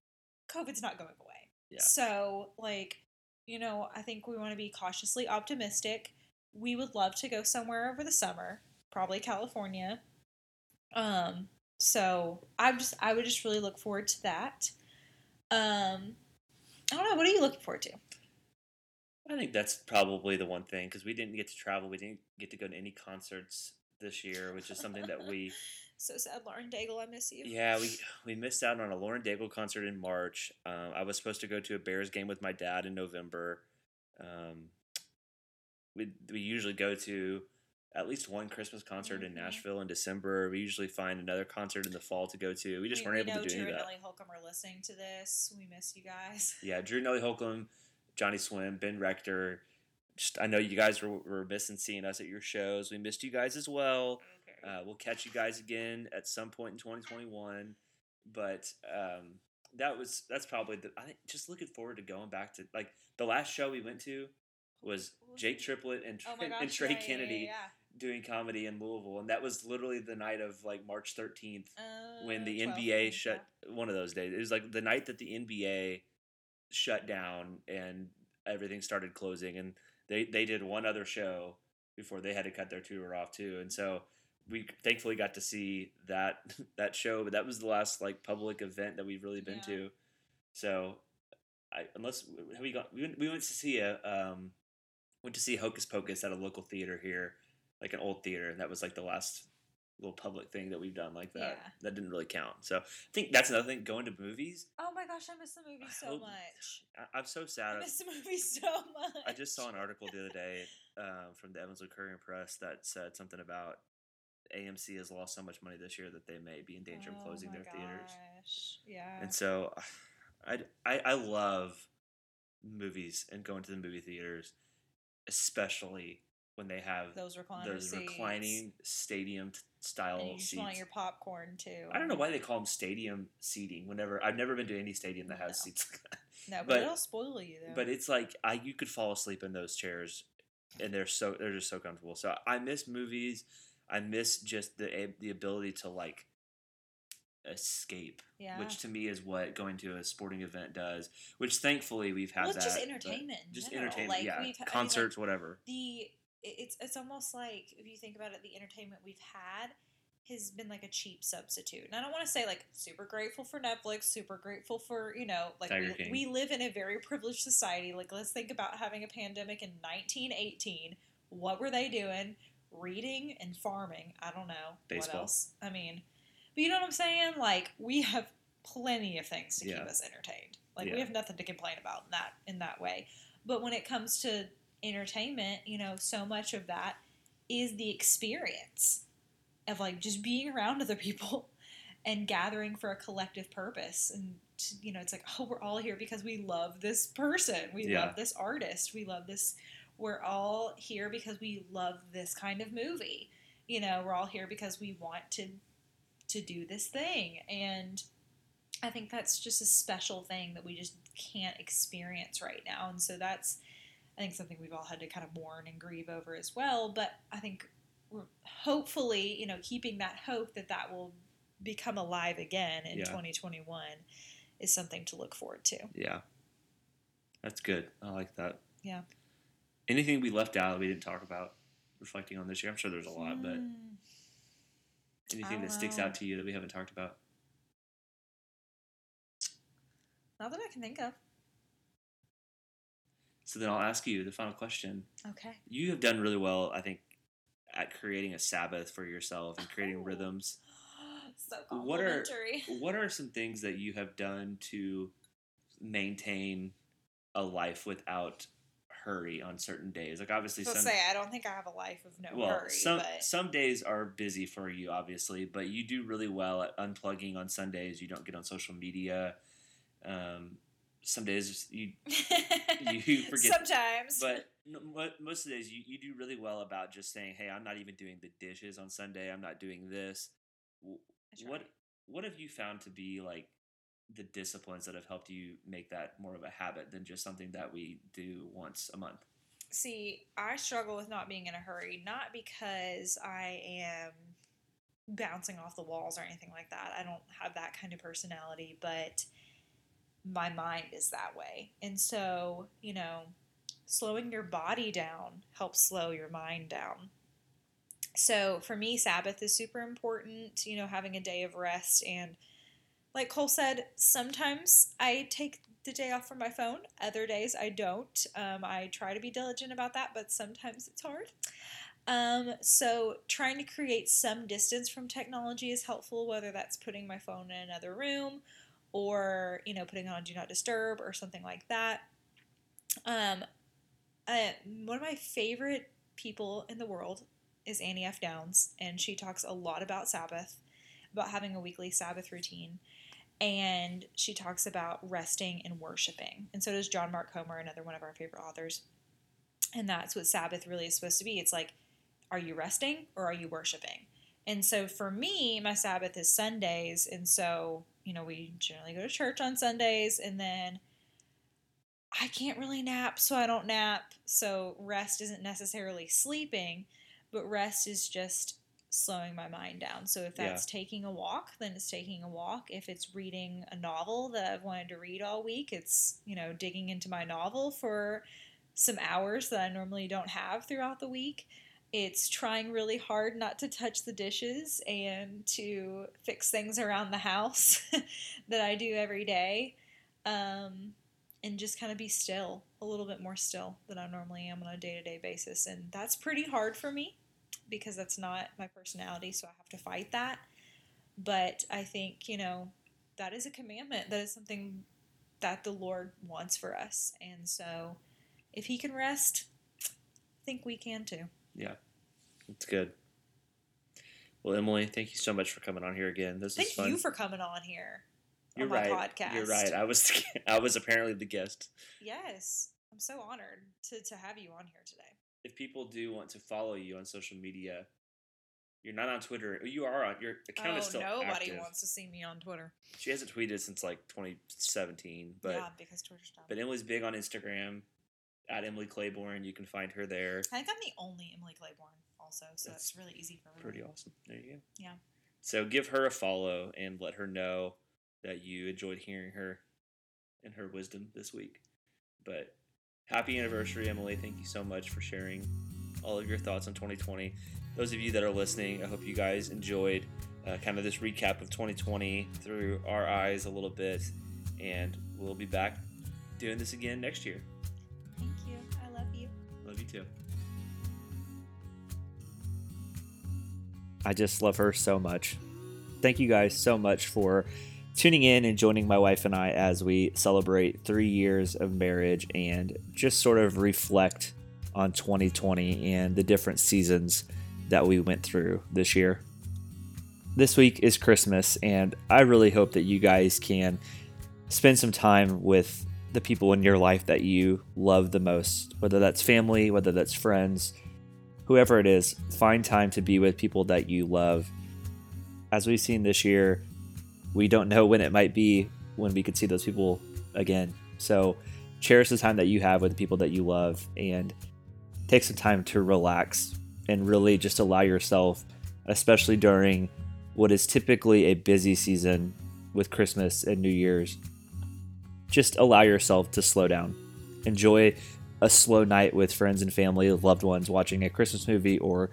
[SPEAKER 2] COVID's not going away.
[SPEAKER 1] Yeah.
[SPEAKER 2] So, like, you know, I think we want to be cautiously optimistic. We would love to go somewhere over the summer, probably California. Um, so I just I would just really look forward to that. Um, I don't know. What are you looking forward to?
[SPEAKER 1] I think that's probably the one thing because we didn't get to travel. We didn't get to go to any concerts this year, which is something that we
[SPEAKER 2] So sad, Lauren Daigle. I miss you.
[SPEAKER 1] Yeah, we we missed out on a Lauren Daigle concert in March. Um, I was supposed to go to a Bears game with my dad in November. Um, we we usually go to at least one Christmas concert in
[SPEAKER 2] Mhm.
[SPEAKER 1] Nashville in December. We usually find another concert in the fall to go to. We just
[SPEAKER 2] we,
[SPEAKER 1] weren't
[SPEAKER 2] we
[SPEAKER 1] able to do
[SPEAKER 2] Drew
[SPEAKER 1] any
[SPEAKER 2] and
[SPEAKER 1] of that.
[SPEAKER 2] Ellie Holcomb are listening to this. We miss you guys.
[SPEAKER 1] Yeah, Drew and Ellie Holcomb, Johnny Swim, Ben Rector. Just I know you guys were, were missing seeing us at your shows. We missed you guys as well.
[SPEAKER 2] Okay.
[SPEAKER 1] Uh, we'll catch you guys again at some point in 2021. But um, that was that's probably the I think just looking forward to going back to like the last show we went to was Jake? Triplett and,
[SPEAKER 2] oh gosh,
[SPEAKER 1] and Trey
[SPEAKER 2] yeah, yeah, yeah,
[SPEAKER 1] Kennedy
[SPEAKER 2] Yeah,
[SPEAKER 1] doing comedy in Louisville, and that was literally the night of like March 13th
[SPEAKER 2] yeah.
[SPEAKER 1] when
[SPEAKER 2] Uh,
[SPEAKER 1] the
[SPEAKER 2] 12,
[SPEAKER 1] NBA
[SPEAKER 2] yeah.
[SPEAKER 1] shut one of those days. It was like the night that the NBA shut down and everything started closing, and they they did one other show before they had to cut their tour off too. And so we thankfully got to see that that show, but that was the last like public event that we've really been
[SPEAKER 2] Yeah.
[SPEAKER 1] to. So I unless have we got we went, we went to see a um went to see Hocus Pocus at a local theater here, like an old theater, and that was like the last little public thing that we've done like that.
[SPEAKER 2] Yeah.
[SPEAKER 1] That didn't really count. So I think that's another thing. Going to movies,
[SPEAKER 2] Oh my gosh, I miss the movie so
[SPEAKER 1] hope-
[SPEAKER 2] much.
[SPEAKER 1] I, I'm so sad.
[SPEAKER 2] I miss the movie so much.
[SPEAKER 1] I just saw an article the other day um, from the Evansville Courier Press that said something about AMC has lost so much money this year that they may be in danger of
[SPEAKER 2] Oh
[SPEAKER 1] closing
[SPEAKER 2] my
[SPEAKER 1] their theaters.
[SPEAKER 2] Yeah.
[SPEAKER 1] And so I, I, I love movies and going to the movie theaters, especially when they have
[SPEAKER 2] those recliner
[SPEAKER 1] those reclining stadium style
[SPEAKER 2] And you just
[SPEAKER 1] seats.
[SPEAKER 2] want your popcorn too.
[SPEAKER 1] I don't know why they call them stadium seating. Whenever I've never been to any stadium that has
[SPEAKER 2] No.
[SPEAKER 1] seats like that.
[SPEAKER 2] No, but,
[SPEAKER 1] but-
[SPEAKER 2] it'll spoil you though.
[SPEAKER 1] But it's like I you could fall asleep in those chairs, and they're so they're just so comfortable. So I miss movies. I miss just the eh, the ability to like escape,
[SPEAKER 2] yeah.
[SPEAKER 1] which to me is what going to a sporting event does. Which thankfully we've had
[SPEAKER 2] well, it's
[SPEAKER 1] that.
[SPEAKER 2] just entertainment.
[SPEAKER 1] Just
[SPEAKER 2] general.
[SPEAKER 1] entertainment,
[SPEAKER 2] Like,
[SPEAKER 1] yeah.
[SPEAKER 2] we've- I mean, like,
[SPEAKER 1] Concerts, whatever.
[SPEAKER 2] the it's it's almost like if you think about it, the entertainment we've had has been like a cheap substitute. And I don't want to say like super grateful for Netflix, super grateful for you know like we, we live in a very privileged society. Like let's think about having a pandemic in 1918. What were they doing? Reading and farming. I don't know
[SPEAKER 1] Baseball.
[SPEAKER 2] what else. I mean, but you know what I'm saying? Like we have plenty of things to
[SPEAKER 1] Yeah.
[SPEAKER 2] keep us entertained. Like
[SPEAKER 1] Yeah.
[SPEAKER 2] we have nothing to complain about in that in that way. But when it comes to entertainment, you know, so much of that is the experience of like just being around other people and gathering for a collective purpose. And, you know, it's like, oh, we're all here because we love this person. We
[SPEAKER 1] Yeah.
[SPEAKER 2] love this artist. We love this we're all here because we love this kind of movie. You know, we're all here because we want to to do this thing and I think that's just a special thing that we just can't experience right now. And so that's I think something we've all had to kind of mourn and grieve over as well, but I think we're hopefully, you know, keeping that hope that that will become alive again in
[SPEAKER 1] Yeah.
[SPEAKER 2] 2021 is something to look forward to.
[SPEAKER 1] Yeah. That's good. I like that.
[SPEAKER 2] Yeah.
[SPEAKER 1] Anything we left out that we didn't talk about reflecting on this year? I'm sure there's a lot, but
[SPEAKER 2] Mm,
[SPEAKER 1] anything that sticks
[SPEAKER 2] don't
[SPEAKER 1] out to you that we haven't talked about?
[SPEAKER 2] not that I can think of.
[SPEAKER 1] So then I'll ask you the final question.
[SPEAKER 2] Okay.
[SPEAKER 1] You have done really well, I think, at creating a Sabbath for yourself and creating
[SPEAKER 2] Oh.
[SPEAKER 1] rhythms.
[SPEAKER 2] so
[SPEAKER 1] What are- What are some things that you have done to maintain a life without hurry on certain days? Like obviously some
[SPEAKER 2] say I don't think I have a life of no
[SPEAKER 1] well,
[SPEAKER 2] hurry,
[SPEAKER 1] some
[SPEAKER 2] but
[SPEAKER 1] some days are busy for you, obviously, but you do really well at unplugging on Sundays. You don't get on social media. Um, some days you, you forget-
[SPEAKER 2] sometimes.
[SPEAKER 1] but most of the days you, you do really well about just saying, "Hey, I'm not even doing the dishes on Sunday. I'm not doing this." W-
[SPEAKER 2] I try.
[SPEAKER 1] What what have you found to be like the disciplines that have helped you make that more of a habit than just something that we do once a month?
[SPEAKER 2] See, I struggle with not being in a hurry, not because I am bouncing off the walls or anything like that. I don't have that kind of personality, but my mind is that way. And so, you know, slowing your body down helps slow your mind down. So for me, Sabbath is super important, you know, having a day of rest. And like Cole said, sometimes I take the day off from my phone, other days I don't. Um, I try to be diligent about that, but sometimes it's hard. Um, so trying to create some distance from technology is helpful, whether that's putting my phone in another room or, you know, putting on do not disturb or something like that. Um, uh, one of my favorite people in the world is Annie F. Downs, and she talks a lot about Sabbath, about having a weekly Sabbath routine. And she talks about resting and worshiping. And so does John Mark Comer, another one of our favorite authors. And that's what Sabbath really is supposed to be. It's like, are you resting or are you worshiping? And so for me, my Sabbath is Sundays. And so, you know, we generally go to church on Sundays and then I can't really nap, so I don't nap. So rest isn't necessarily sleeping, but rest is just slowing my mind down. So if
[SPEAKER 1] Yeah.
[SPEAKER 2] that's taking a walk, then it's taking a walk. If it's reading a novel that I've wanted to read all week, it's, you know, digging into my novel for some hours that I normally don't have throughout the week. It's trying really hard not to touch the dishes and to fix things around the house that I do every day. Um, and just kind of be still, a little bit more still than I normally am on a day to day basis. And that's pretty hard for me because that's not my personality, so I have to fight that. But I think, you know, that is a commandment. That is something that the Lord wants for us. And so if He can rest, I think we can too.
[SPEAKER 1] Yeah, it's good. Well, Emily, thank you so much for coming on here again. This is
[SPEAKER 2] Thank
[SPEAKER 1] fun.
[SPEAKER 2] you for coming on here
[SPEAKER 1] You're
[SPEAKER 2] on
[SPEAKER 1] right.
[SPEAKER 2] podcast.
[SPEAKER 1] You're right. I was I was apparently the guest.
[SPEAKER 2] Yes, I'm so honored to, to have you on here today.
[SPEAKER 1] If people do want to follow you on social media, you're not on Twitter. Oh, you are on your account
[SPEAKER 2] oh,
[SPEAKER 1] is still
[SPEAKER 2] nobody
[SPEAKER 1] active.
[SPEAKER 2] wants to see me on Twitter.
[SPEAKER 1] She hasn't tweeted since like 2017, but
[SPEAKER 2] yeah, because Twitter's done.
[SPEAKER 1] but Emily's big on Instagram at Emily Claiborne. You can find her there.
[SPEAKER 2] I think I'm the only Emily Claiborne also, so
[SPEAKER 1] That's
[SPEAKER 2] it's really easy for me.
[SPEAKER 1] Pretty awesome. There you go.
[SPEAKER 2] Yeah.
[SPEAKER 1] So give her a follow and let her know that you enjoyed hearing her and her wisdom this week. But happy anniversary, Emily. Thank you so much for sharing all of your thoughts on 2020. Those of you that are listening, I hope you guys enjoyed uh, kind of this recap of 2020 through our eyes a little bit. And we'll be back doing this again next year. Too. I just love her so much. Thank you guys so much for tuning in and joining my wife and I as we celebrate three years of marriage and just sort of reflect on 2020 and the different seasons that we went through this year. This week is Christmas, and I really hope that you guys can spend some time with the people in your life that you love the most, whether that's family, whether that's friends, whoever it is, find time to be with people that you love. As we've seen this year, we don't know when it might be when we could see those people again. So cherish the time that you have with the people that you love and take some time to relax and really just allow yourself, especially during what is typically a busy season with Christmas and New Year's, just allow yourself to slow down. Enjoy a slow night with friends and family, loved ones, watching a Christmas movie, or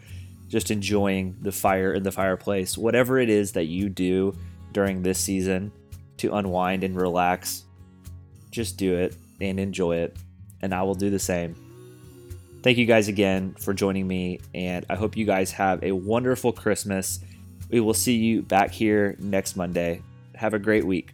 [SPEAKER 1] just enjoying the fire in the fireplace. Whatever it is that you do during this season to unwind and relax, just do it and enjoy it. And I will do the same. Thank you guys again for joining me, and I hope you guys have a wonderful Christmas. We will see you back here next Monday. Have a great week.